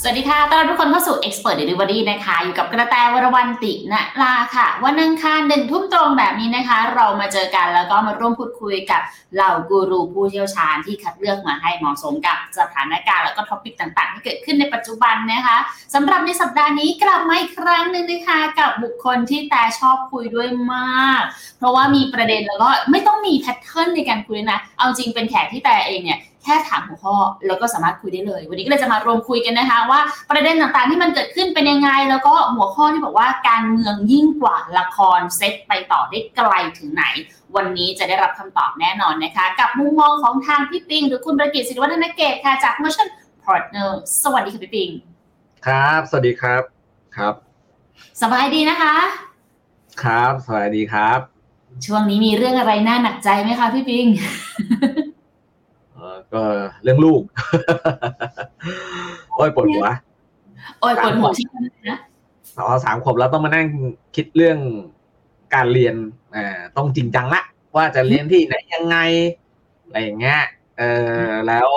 สวัสดีค่ะ ต้อนรับทุกคนเข้าสู่ Expert Delivery นะคะ อยู่กับกระแตวรวันติณลาค่ะ วันอังคารหนึ่งทุ่มตรงแบบนี้นะคะ เรามาเจอกันแล้วก็มาร่วมพูดคุยกับเหล่ากูรูผู้เชี่ยวชาญที่คัดเลือกมาให้เหมาะสมกับสถานการณ์แล้วก็ท็อปิกต่างๆ ที่เกิดขึ้นในปัจจุบันนะคะสำหรับในสัปดาห์นี้กลับมาอีกครั้งหนึ่งนะคะ กับบุคคลที่แต่ชอบคุยด้วยมาก เพราะว่ามีประเด็นแล้วก็ไม่ต้องมีแพทเทิร์นในการคุยนะ เอาจริงเป็นแขกที่แต่เองเนี่ย แค่ถามหัวข้อแล้วก็สามารถคุยได้เลย วันนี้ก็เลยจะมารวมคุยกันนะคะ ว่าประเด็นต่างๆที่มันเกิดขึ้นเป็นยังไง แล้วก็หัวข้อที่บอกว่าการเมืองยิ่งกว่าละครเซตไปต่อได้ไกลถึงไหน วันนี้จะได้รับคำตอบแน่นอนนะคะ กับมุมมองของทางพี่ปิง หรือคุณประกิตศิริวัฒนเกตค่ะจาก Motion Partner สวัสดีค่ะพี่ปิง ครับ สวัสดีครับครับสบายดีนะคะ ครับสวัสดีครับ ช่วงนี้มีเรื่องอะไรน่าหนักใจไหมคะพี่ปิง เออก็เรื่องลูก โอ้ยปวดหัว โอ้ยปวดหัวใช่ไหมนะพอสามขวบแล้วต้องมานั่งคิดเรื่องการเรียนอ่าต้องจริงจังละ ว่าจะเรียนที่ไหนยังไงอะไรอย่างเงี้ยเออแล้ว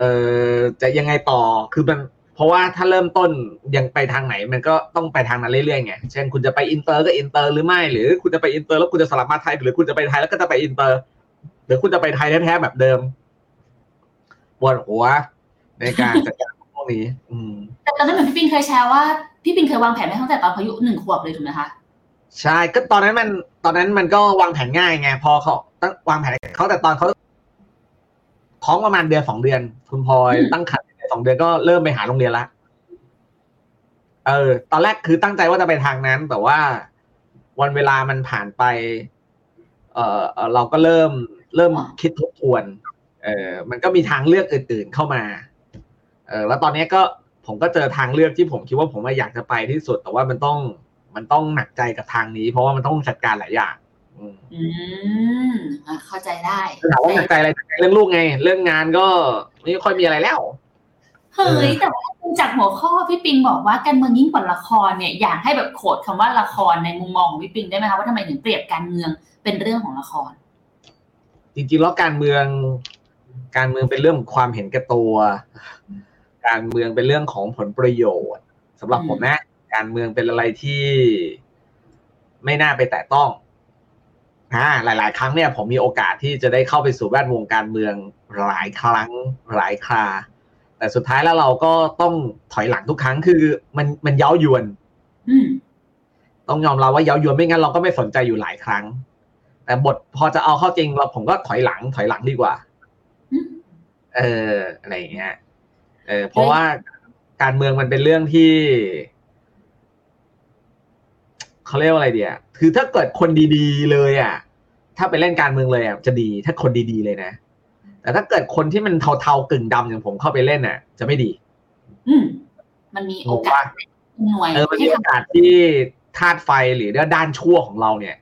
เออจะยังไงต่อคือมันเพราะว่าถ้าเริ่มต้นยังไปทางไหน มันก็ต้องไปทางนั้นเรื่อยๆไงเช่นคุณจะไปอินเตอร์ก็อินเตอร์หรือไม่ หรือคุณจะไปอินเตอร์แล้วคุณจะสลับมาไทยหรือคุณจะไปไทยแล้วก็จะไปอินเตอร์หรือคุณจะไปไทยแท้ๆแบบเดิม ปวดหัวในการจัดการพวกนี้ อืม แต่ตอนนั้นเหมือนพี่ปิงเคยแชร์ว่าพี่ปิงเคยวางแผนไว้ตั้งแต่ตอนเขาอายุหนึ่งขวบเลยถูกไหมคะใช่ก็ตอนนั้นมันตอนนั้นมันก็วางแผนง่ายไง พอเขาตั้งวางแผนเขาแต่ตอนเขาท้องประมาณเดือนสองเดือน คุณพลอยตั้งครรภ์สองเดือนก็เริ่มไปหาโรงเรียนละเออ ตอนแรกคือตั้งใจว่าจะไปทางนั้น แต่ว่าวันเวลามันผ่านไป เออเอ่อเราก็เริ่มเริ่มคิดทบทวน เออมันก็มีทางเลือกอื่น ๆเข้ามา เออแล้วตอนนี้ก็ผมก็เจอทางเลือกที่ผมคิดว่าผมว่าอยากจะไปที่สุด แต่ว่ามันต้องมันต้องหนักใจกับทางนี้ เพราะว่ามันต้องจัดการหลายอย่างอืมอืมอะเข้าใจได้ถามว่าหนักใจอะไรหนักใจเรื่องลูกไง เรื่องงานก็ไม่ค่อยมีอะไรแล้วเฮ้ยแต่ว่าจากหัวข้อพี่ปิงบอกว่าการเมืองยิ่งกว่าละครเนี่ยอยากให้แบบโขดคำว่าละครในมุมมองของพี่ปิงได้ไหมคะว่าทำไมถึงเปรียบการเมืองเป็นเรื่องของละคร จริงๆแล้วการเมือง การเมืองเป็นเรื่องของความเห็นแก่ตัว การเมืองเป็นเรื่องของผลประโยชน์สำหรับผมนะ การเมืองเป็นอะไรที่ ไม่น่าไปแตะต้องอ่าหลาย ๆ ครั้งเนี่ย ผมมีโอกาสที่จะได้เข้าไปสู่แวดวงการเมืองหลายครั้งหลายครา แต่สุดท้ายแล้วเราก็ต้องถอยหลังทุกครั้งคือ มันมันเย้ายวนอืมต้องยอมรับว่าเย้ายวนไม่งั้นเราก็ไม่สนใจอยู่หลายครั้ง แต่บทพอจะเอาเข้าจริงเราผมก็ถอยหลังถอยหลังดีกว่าอืม เอออะไรอย่างเงี้ยเออเพราะว่าการเมืองมันเป็นเรื่องที่เขาเรียกว่าอะไรเดียคือถ้าเกิดคนดีๆเลยอะ ถ้าไปเล่นการเมืองเลยอะจะดีถ้าคนดีๆเลยนะ แต่ถ้าเกิดคนที่มันเทาๆกึ่งดำอย่างผมเข้าไปเล่นน่ะ จะไม่ดี อืมมันมีโอกาสหน่วยเออมันให้มีโอทำกาสที่ธาตุไฟหรือด้านชั่วของเราเนี่ย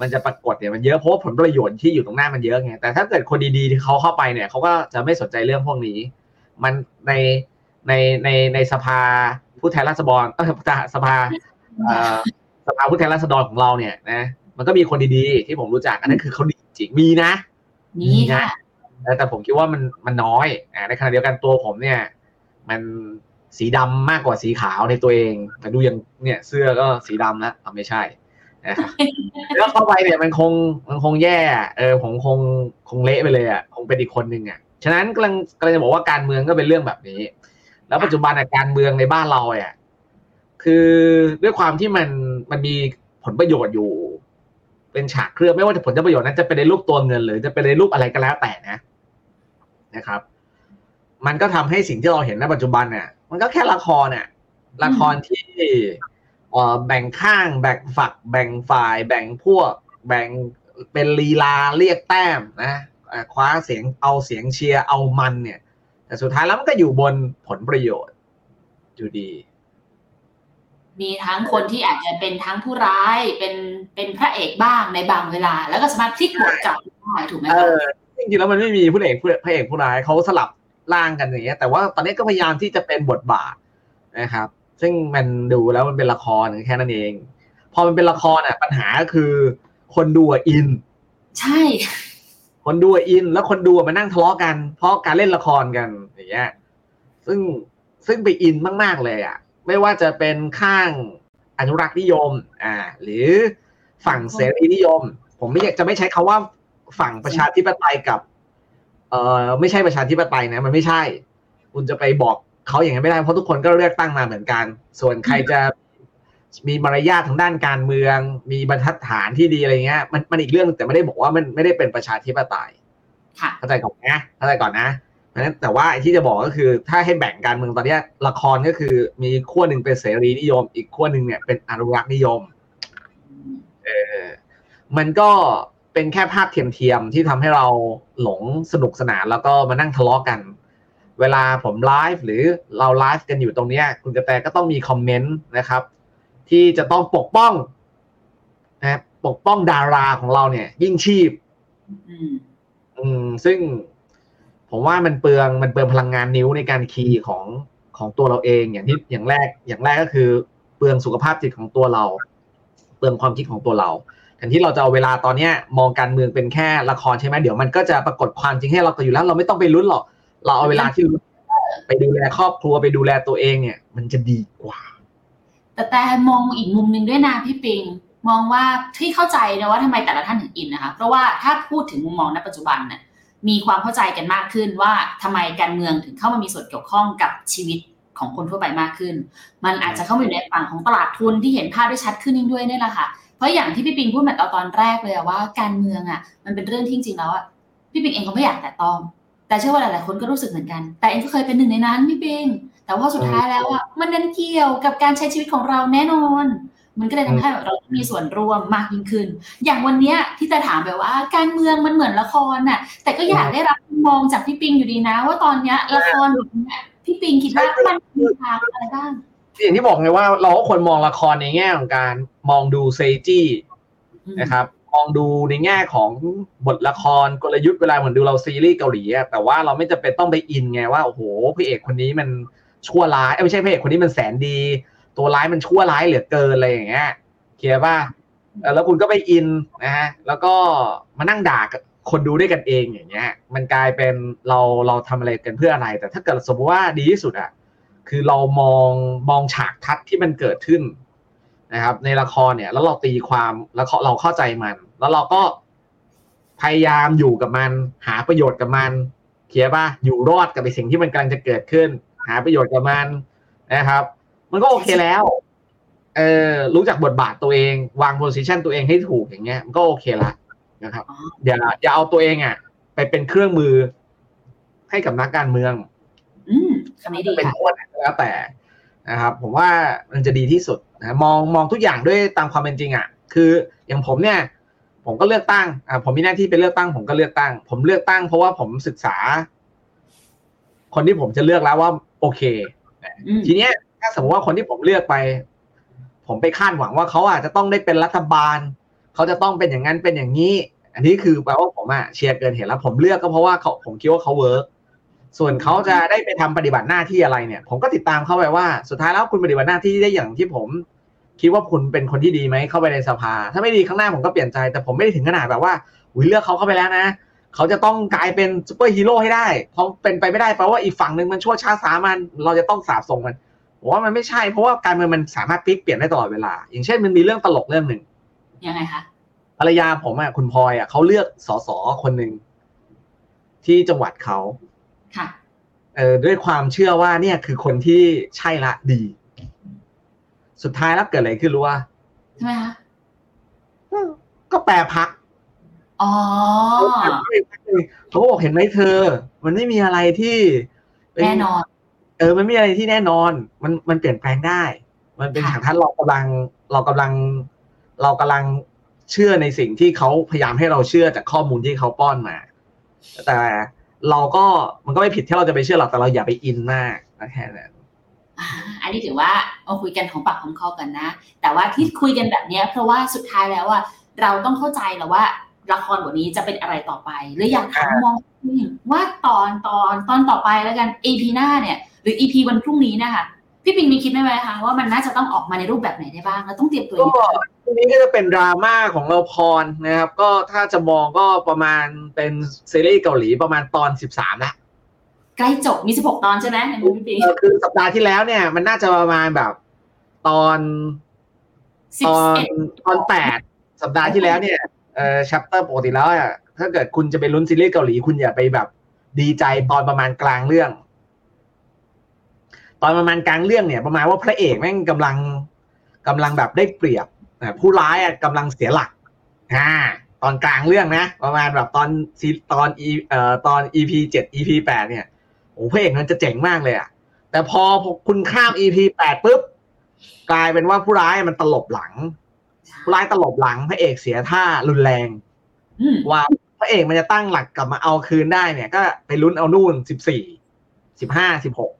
มันจะปรากฏเนี่ยมันเยอะเพราะว่าผลประโยชน์ที่อยู่ตรงหน้ามันเยอะไงแต่ถ้าเกิดคนดีๆที่เขาเข้าไปเนี่ยเขาก็จะไม่สนใจเรื่องพวกนี้ มันในในในในสภาผู้แทนราษฎรเออสภาเอ่อสภาผู้แทนราษฎรของเราเนี่ยนะมันก็มีคนดีๆ ที่ผมรู้จักอันนั้นคือเขาดีจริงมีนะนี่ค่ะแต่แต่ผมคิดว่ามันมันน้อยอ่าในขณะเดียวกันตัวผมเนี่ย มันสีดำมากกว่าสีขาวในตัวเอง แต่ดูอย่างเนี่ยเสื้อก็สีดำแล้วอะไม่ใช่นะครับ แล้วเข้าไปเนี่ยมันคงมันคงแย่เออผมคงคงเละไปเลยอะคงเป็นอีกคนหนึ่งอะฉะนั้นกำลังกำลังจะบอกว่าการเมืองก็เป็นเรื่องแบบนี้ แล้วปัจจุบันอะการเมืองในบ้านเราอะคือด้วยความที่มันมันมีผลประโยชน์อยู่ เป็นฉากเคลือบไม่ว่าจะผลประโยชน์นั้นจะเป็นในรูปตัวเงิน หรือจะเป็นในรูปอะไรก็แล้วแต่นะนะครับ มันก็ทำให้สิ่งที่เราเห็นในปัจจุบันเนี่ยมันก็แค่ละครเนี่ยละครที่ เอ่อแบ่งข้างแบ่งฝัก แบ่งฝ่าย แบ่งพวก แบ่งเป็นลีลาเรียกแต้มนะอ่าคว้าเสียงเอาเสียงเชียร์เอามันเนี่ย แต่สุดท้ายแล้วมันก็อยู่บนผลประโยชน์อยู่ดี มีทั้งคนที่อาจจะเป็นทั้งผู้ร้ายเป็นเป็นพระเอกบ้างในบางเวลา แล้วก็สามารถพลิกบทกลับได้ถูกไหมเอคะอจริงๆแล้วมันไม่มีผู้เอกผู้พระเอกผู้ร้ายเขาสลับร่างกันอย่างเงี้ยแต่ว่าตอนนี้ก็พยายามที่จะเป็นบทบาทนะครับ ซึ่งมันดูแล้วมันเป็นละครแค่นั้นเอง พอมันเป็นละครอะ ปัญหาก็คือ คนดูอะอิน ใช่คนคนดูอิน แล้วคนดูมานั่งทะเลาะกัน เพราะการเล่นละครกันอย่างเงี้ยซึ่งซึ่งไปอินมาก ๆ เลยอะ ไม่ว่าจะเป็นข้างอนุรักษ์นิยม อ่า หรือฝั่งเสรีนิยม ผมไม่อยากจะไม่ใช้คาว่าฝั่งประชาธิปไตยกับ เอ่อไม่ใช่ประชาธิปไตยนะ มันไม่ใช่ คุณจะไปบอก เขาอย่างนั้นไม่ได้เพราะทุกคนก็เลือกตั้งมาเหมือนกัน ส่วนใครจะมีมารยาททางด้านการเมือง มีบรรทัดฐานที่ดีอะไรเงี้ยมันมันอีกเรื่องแต่ไม่ได้บอกว่ามันไม่ได้เป็นประชาธิปไตยค่ะเข้าใจก่อนนะเข้าใจก่อนนะเพราะฉะนั้นแต่ว่าไอ้ที่จะบอกก็คือถ้าให้แบ่งการเมืองตอนเนี้ยละครก็คือมีขั้วหนึ่งเป็นเสรีนิยม อีกขั้วหนึ่งเนี่ยเป็นอนุรักษ์นิยมเออมันก็เป็นแค่ภาพเทียมๆที่ทำให้เราหลงสนุกสนานแล้วก็มานั่งทะเลาะกัน เวลาผมไลฟ์หรือเราไลฟ์กันอยู่ตรงเนี้ยคุณกระแตก็ต้องมีคอมเมนต์นะครับ ที่จะต้องปกป้องนะครับปกป้องดาราของเราเนี่ย ยิ่งชีพอืมอืมซึ่งผมว่ามันเปลืองมันเปลืองพลังงานนิ้วในการคีย์ของของตัวเราเอง อย่างที่อย่างแรก อย่างแรกก็คือ เปลืองสุขภาพจิตของตัวเรา เปลืองความคิดของตัวเราแทนที่เราจะเอาเวลาตอนเนี้ยมองการเมืองเป็นแค่ละครใช่ไหมเดี๋ยวมันก็จะปรากฏความจริงให้เราก็อยู่แล้ว เราไม่ต้องไปลุ้นหรอก เราเอาเวลาที่ลุ้นไปดูแลครอบครัวไปดูแลตัวเองเนี่ย มันจะดีกว่า แต่แต่มองอีกมุมหนึ่งด้วยนะพี่ปิง มองว่าที่เข้าใจนะว่าทำไมแต่ละท่านถึงอินนะคะ เพราะว่าถ้าพูดถึงมุมมองณปัจจุบันเนี่ยมีความเข้าใจกันมากขึ้นว่าทำไมการเมืองถึงเข้ามามีส่วนเกี่ยวข้องกับชีวิตของคนทั่วไปมากขึ้น มันอาจจะเข้ามาอยู่ในฝั่งของตลาดทุนที่เห็นภาพได้ชัดขึ้นยิ่งด้วยนี่แหละค่ะ เพราะอย่างที่พี่ปิงพูดมาตอนแรกเลยอะว่าการเมืองอะมันเป็นเรื่องที่จริงๆแล้วอะพี่ปิงเองก็ไม่อยากแต่ต้อง แต่เชื่อว่าหลาย ๆ คนก็รู้สึกเหมือนกัน แต่เองก็เคยเป็นหนึ่งในนั้นพี่ปิงแต่ว่าสุดท้ายแล้วอะมันนั้นเกี่ยวกับการใช้ชีวิตของเราแน่นอน มันก็เลยทำให้แบบเรามีส่วนร่วมมากยิ่งขึ้น อย่างวันเนี้ยที่จะถามแบบว่า การเมืองมันเหมือนละครน่ะ แต่ก็อยากได้รับมุมมองจากพี่ปิงอยู่ดีนะ ว่าตอนเนี้ยละครแบบเนี้ยพี่ปิงคิดว่ามันมีทางอะไรบ้างอย่างที่บอกไงว่าเราก็ควรมองละครในแง่ของการมองดูเซจี้อืมนะครับ มองดูในแง่ของบทละครกลยุทธ์เวลาเหมือนดูเราซีรีส์เกาหลีอะแต่ว่าเราไม่จำเป็นต้องไปอินไงว่าโอ้โหพระเอกคนนี้มันชั่วร้ายเอ้ยไม่ใช่พระเอกคนนี้มันแสนดี ตัวร้ายมันชั่วร้ายเหลือเกินอะไรอย่างเงี้ยเคลียร์ป่ะแล้วคุณก็ไปอินนะฮะแล้วก็มานั่งด่าคนดูด้วยกันเองอย่างเงี้ย มันกลายเป็นเราเราทำอะไรกันเพื่ออะไร แต่ถ้าเกิดสมมติว่าดีที่สุดอะคือเรามองมองฉากทัศน์ที่มันเกิดขึ้น นะครับ ในละครเนี่ย แล้วเราตีความแล้วเราเข้าใจมัน แล้วเราก็พยายามอยู่กับมัน หาประโยชน์กับมันเคลียร์ป่ะอยู่รอดกับไอสิ่งที่มันกำลังจะเกิดขึ้น หาประโยชน์กับมันนะครับ มันก็โอเคแล้วเออรู้จักบทบาทตัวเอง วางโพสิชันตัวเองให้ถูกอย่างเงี้ยมันก็โอเคละนะครับอ๋ออย่าอย่าเอาตัวเองอะ ไปเป็นเครื่องมือให้กับนักการเมือง อืมคำนี้ดีเป็นค่ะโทษก็แล้วแต่นะครับ ผมว่ามันจะดีที่สุด นะมองมองทุกอย่างด้วยตามความเป็นจริงอะ คืออย่างผมเนี่ย ผมก็เลือกตั้งอ่าผมมีหน้าที่ไปเลือกตั้ง ผมก็เลือกตั้ง ผมเลือกตั้งเพราะว่าผมศึกษา คนที่ผมจะเลือกแล้วว่าโอเคอืมทีเนี้ย ถ้าสมมติว่าคนที่ผมเลือกไป ผมไปคาดหวังว่าเขาอาจจะต้องได้เป็นรัฐบาล เขาจะต้องเป็นอย่างนั้นเป็นอย่างนี้ อันนี้คือแปลว่าผมอะเชียร์เกินเหตุแล้ว ผมเลือกก็เพราะว่าเขาผมคิดว่าเขา work ส่วนเขาจะได้ไปทำปฏิบัติหน้าที่อะไรเนี่ย ผมก็ติดตามเขาไปว่า สุดท้ายแล้วคุณปฏิบัติหน้าที่ได้อย่างที่ผม คิดว่าคุณเป็นคนที่ดีไหมเข้าไปในสภา ถ้าไม่ดีข้างหน้าผมก็เปลี่ยนใจ แต่ผมไม่ได้ถึงขนาดแบบว่าอุ้ยเลือกเขาเข้าไปแล้วนะเขาจะต้องกลายเป็นซูเปอร์ฮีโร่ให้ได้เขาเป็นไปไม่ได้แปลว่าอีกฝั่งหนึ่งมันชั่วช้าสามัน เราจะต้องสาบส่งมันผมว่ามันไม่ใช่เพราะว่าการเมืองมันสามารถพลิกเปลี่ยนได้ตลอดเวลา อย่างเช่นมันมีเรื่องตลกเรื่องหนึ่งยังไงคะภรรยาผมอะคุณพลอยอะเขาเลือกสสคนหนึ่งที่จังหวัดเขา ค่ะเออด้วยความเชื่อว่าเนี่ยคือคนที่ใช่ละดี สุดท้ายแล้วเกิดอะไรขึ้นรู้ว่าใช่ไหมคะก็แปรพักอ๋อเขาบอกเห็นไหมเธอ มันไม่มีอะไรที่เป็แน่นอน เออ มันไม่มีอะไรที่แน่นอน มันมันเปลี่ยนแปลงได้ มันเป็นค่ะทางทัศน์เรากำลัง เรากำลัง เรากำลังเชื่อในสิ่งที่เขาพยายามให้เราเชื่อจากข้อมูลที่เขาป้อนมา แต่ เราก็มันก็ไม่ผิดที่เราจะไปเชื่อหรอกแต่เราอย่าไปอินมากนะแค่นั้นอันนี้ถือว่าเอาคุยกันของปากของคอกันนะ แต่ว่าที่คุยกันแบบเนี้ยเพราะว่าสุดท้ายแล้วว่าเราต้องเข้าใจแล้วว่าละครบทนี้จะเป็นอะไรต่อไปเลยอยากถามมองว่าตอนตอนตอนต่อไปแล้วกัน EP หน้าเนี่ย หรือ EP วันพรุ่งนี้นะคะ พี่ปิงมีคิดไหมไหมคะว่ามันน่าจะต้องออกมาในรูปแบบไหนได้บ้างแล้วต้องเตรียมตัวยังก็ไงทีนี้ก็จะเป็นดราม่าของเราพรนะครับ ก็ถ้าจะมองก็ประมาณเป็นซีรีส์เกาหลีประมาณตอนสิบสามละใกล้จบมี 16 ตอนใช่ไหมในมุมพี่ปิงเออคือสัปดาห์ที่แล้วเนี่ย มันน่าจะประมาณแบบตอนสิบตอนเอ็ดตอนแปดสัปดาห์ที่แล้วเนี่ยเอ่อชัปเตอร์ปกติแล้วอะถ้าเกิดคุณจะไปลุ้นซีรีส์เกาหลีคุณอย่าไปแบบดีใจตอนประมาณกลางเรื่อง ตอนประมาณกลางเรื่องเนี่ย ประมาณว่าพระเอกแม่งกำลังกำลังแบบได้เปรียบนะผู้ร้ายอะกำลังเสียหลักอ่าตอนกลางเรื่องนะ ประมาณแบบตอนซีตอนอีเอ่อตอน EP เจ็ด EP แปดเนี่ยโอ้พระเอกมันจะเจ๋งมากเลยอะแต่พอคุณข้าม EP แปดปุ๊บกลายเป็นว่าผู้ร้ายมันตลบหลัง ผู้ร้ายตลบหลังพระเอกเสียท่ารุนแรงอืมว่าพระเอกมันจะตั้งหลักกลับมาเอาคืนได้เนี่ย ก็ไปลุ้นเอานู่นสิบสี่สิบห้าสิบหกเ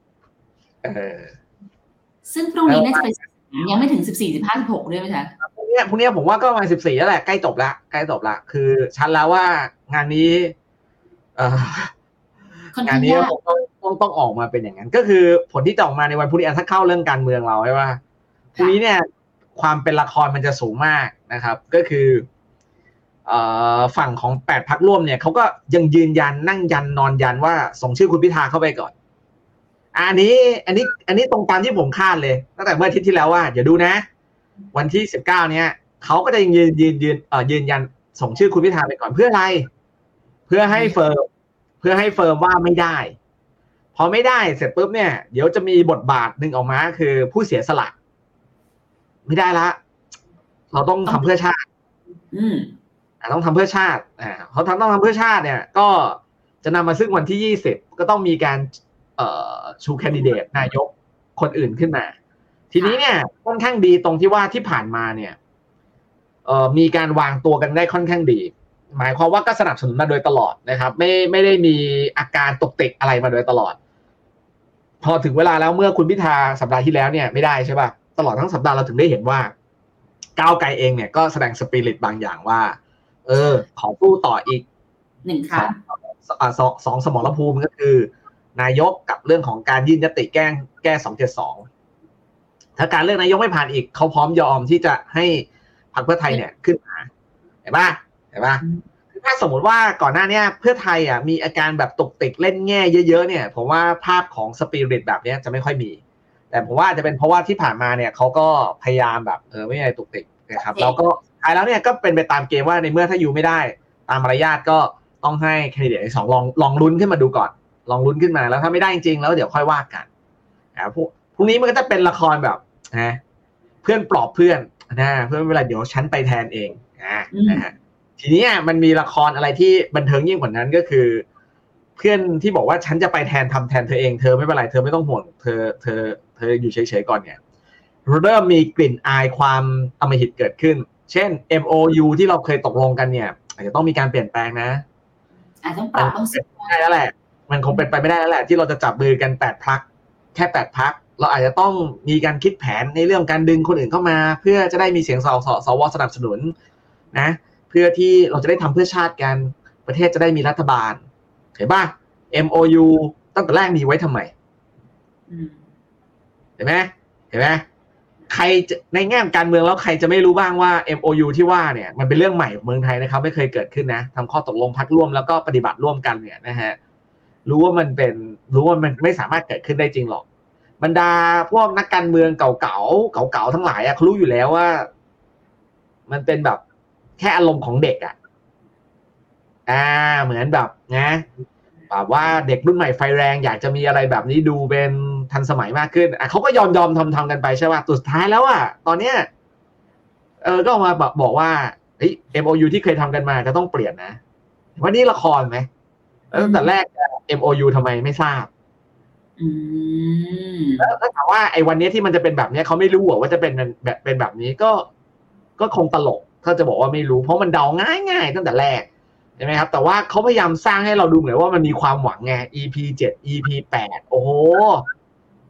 ออ ซึ่งพรุ่งนี้น่าจะเป็นยังไม่ถึง14 15 16ด้วยไหมคะพรุ่งเนี้ยพรุ่งเนี้ยผมว่าก็ประมาณสิบสี่แล้วแหละใกล้จบละใกล้จบละคือชัดแล้วว่างานนี้เออค่อนงาข้านงนี้ยากต้องต้องต้องออกมาเป็นอย่างนั้น ก็คือผลที่จะออกมาในวันพรุ่งนี้อะถ้าเข้าเรื่องการเมืองเราใช่ป่ะพรุ่งนี้เนี่ย ความเป็นละครมันจะสูงมากนะครับ ก็คือเอ่อฝั่งของแปดพักร่วมเนี่ยเขาก็ยังยืนยันนั่งยันนอนยันว่าส่งชื่อคุณพิธาเข้าไปก่อน อันนี้อันนี้อันนี้ตรงตามที่ผมคาดเลยตั้งแต่เมื่ออาทิตย์ที่แล้วว่าอย่าดูนะ วันที่สิบเก้าเนี่ยเขาก็จะยังยืนยืนยืนเอ่อยืนยันส่งชื่อคุณพิธาไปก่อนเพื่ออะไร เพื่อให้ firm เพื่อให้ firm ว่าไม่ได้ พอไม่ได้เสร็จปุ๊บเนี่ย เดี๋ยวจะมีบทบาทหนึ่งออกมา คือผู้เสียสละ ไม่ได้ละ เราต้องทำเพื่อชาติ อืมอะต้องทำเพื่อชาติอ่าเขาทำต้องทำเพื่อชาติเนี่ย ก็จะนำมาซึ่งวันที่ยี่สิบก็ต้องมีการเอ่อ ชูแคนดิเดตนายกคนอื่นขึ้นมา ทีนี้เนี่ยค่อนข้างดีตรงที่ว่าที่ผ่านมาเนี่ยเอ่อมีการวางตัวกันได้ค่อนข้างดี หมายความว่าก็สนับสนุนมาโดยตลอดนะครับ ไม่ไม่ได้มีอาการตกติกอะไรมาโดยตลอด พอถึงเวลาแล้วเมื่อคุณพิธาสัปดาห์ที่แล้วเนี่ยไม่ได้ใช่ป่ะตลอดทั้งสัปดาห์เราถึงได้เห็นว่าก้าวไกลเองเนี่ยก็แสดงสปิริตบางอย่างว่า เออ ขอสู้ต่ออีกหนึ่งคสอรั้งงอ่าสองสองสมรภูมิก็คือ นายกกับเรื่องของการยื่นยติแก้แก้สองเจ็ดสองถ้าการเลือกนายกไม่ผ่านอีกเขาพร้อมยอมที่จะให้พรรคเพื่อไทยเนี่ยขึ้นมาเห็นปะเห็นปะคือถ้าสมมติว่าก่อนหน้าเนี้ยเพื่อไทยอะมีอาการแบบตกติกเล่นแง่เยอะๆเนี่ยผมว่าภาพของสปิริตแบบเนี้ยจะไม่ค่อยมี แต่ผมว่าอาจจะเป็นเพราะว่าที่ผ่านมาเนี่ยเขาก็พยายามแบบเออไม่มีอะไรตกติกนะครับแล้วก็ท้ายแล้วเนี่ยก็เป็นไปตามเกมว่าในเมื่อถ้าอยู่ไม่ได้ ตามมารยาทก็ต้องให้แคนดิเดตที่สองลองลองลุ้นขึ้นมาดูก่อน ลองลุ้นขึ้นมาแล้วถ้าไม่ได้จริงๆแล้วเดี๋ยวค่อยว่ากันอ่าพวกพรุ่งนี้มันก็จะเป็นละครแบบนะเพื่อนปลอบเพื่อนนะเพื่อนเวลาเดี๋ยวฉันไปแทนเองอ่านะฮะทีนี้อะมันมีละครอะไรที่บันเทิงยิ่งกว่านั้นก็คือ เพื่อนที่บอกว่าฉันจะไปแทนทำแทนเธอเองเธอไม่เป็นไรเธอไม่ต้องห่วงเธอเธอเธออยู่เฉยๆก่อนเนี่ยเริ่มมีกลิ่นอายความอมหิตเกิดขึ้น เช่น MOU ที่เราเคยตกลงกันเนี่ย อาจจะต้องมีการเปลี่ยนแปลงนะอาจต้องปรับต้องเป็นไม่ได้แล้วแหละ มันคงเป็นไปไม่ได้แล้วแหละที่เราจะจับมือกันแปดพักแค่แปดพักเราอาจจะต้องมีการคิดแผนในเรื่องการดึงคนอื่นเข้ามา เพื่อจะได้มีเสียงสสสวสนับสนุนนะ เพื่อที่เราจะได้ทำเพื่อชาติกันประเทศจะได้มีรัฐบาลเห็นป่ะ MOU ตั้งแต่แรกมีไว้ทำไมเห็นไหมเห็นไหมใครจะในแง่การเมืองแล้วใครจะไม่รู้บ้างว่า MOU ที่ว่าเนี่ยมันเป็นเรื่องใหม่ของเมืองไทยนะครับ ไม่เคยเกิดขึ้นนะทำข้อตกลงพักร่วมแล้วก็ปฏิบัติร่วมกันเนี่ยนะฮะ รู้ว่ามันเป็นรู้ว่ามันไม่สามารถเกิดขึ้นได้จริงหรอก บรรดาพวกนักการเมืองเก่าๆเก่าๆทั้งหลายอะเขารู้อยู่แล้วว่า มันเป็นแบบแค่อารมณ์ของเด็กอะอ่า เหมือนแบบนะแบบว่าเด็กรุ่นใหม่ไฟแรง อยากจะมีอะไรแบบนี้ดูเป็นทันสมัยมากขึ้นอะเขาก็ยอมยอมทำทำกันไปใช่ป่ะสุดท้ายแล้วอะตอนเนี้ยเออก็ออกมาบอกบอกว่าเฮ้ย MOU ที่เคยทำกันมาก็ต้องเปลี่ยนนะว่านี่ละครไหม แล้วตั้งแต่แรก MOU ทำไมไม่ทราบแล้วถ้าถามว่าไอ้วันนี้ที่มันจะเป็นแบบนี้เขาไม่รู้ว่าจะเป็นแบบเป็นแบบนี้ก็ ก็คงตลกถ้าจะบอกว่าไม่รู้ เพราะมันเดาง่ายง่ายตั้งแต่แรกใช่ไหมครับ แต่ว่าเขาพยายามสร้างให้เราดูเหมือนว่ามันมีความหวังไง EP เจ็ด EP แปดโอ้โห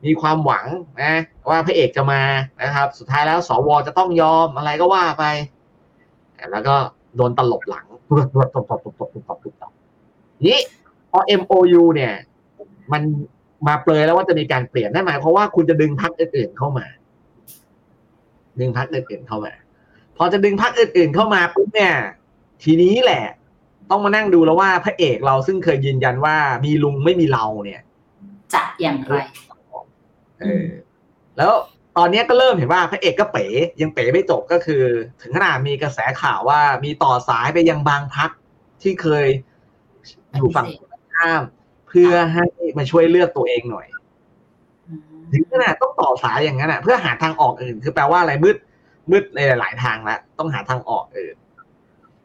มีความหวังนะว่าพระเอกจะมานะครับ สุดท้ายแล้วสวจะต้องยอมอะไรก็ว่าไป แล้วก็โดนตลบหลังตบตบตบตบตบตบตบ นี่พอ MOU เนี่ย มันมาเปลยแล้วว่าจะมีการเปลี่ยนนั่นหมายความว่าคุณจะดึงพักอื่นๆเข้ามา ดึงพักอื่นๆเข้ามา พอจะดึงพักอื่นๆเข้ามาปุ๊บเนี่ย ทีนี้แหละ ต้องมานั่งดูแล้วว่าพระเอกเราซึ่งเคยยืนยันว่ามีลุงไม่มีเราเนี่ยจะอย่างไรเออแล้วตอนนี้ก็เริ่มเห็นว่าพระเอกก็เป๋ยังเป๋ไม่จบก็คือ ถึงขนาดมีกระแสข่าวว่ามีต่อสายไปยังบางพักที่เคย อยู่ฝั่งตรงข้าม เพื่อให้มาช่วยเลือกตัวเองหน่อยถึงขนาดต้องต่อสายอย่างนั้นอะ เพื่อหาทางออกอื่น คือแปลว่าอะไรมืดมืดในหลายทางแล้วต้องหาทางออกอื่น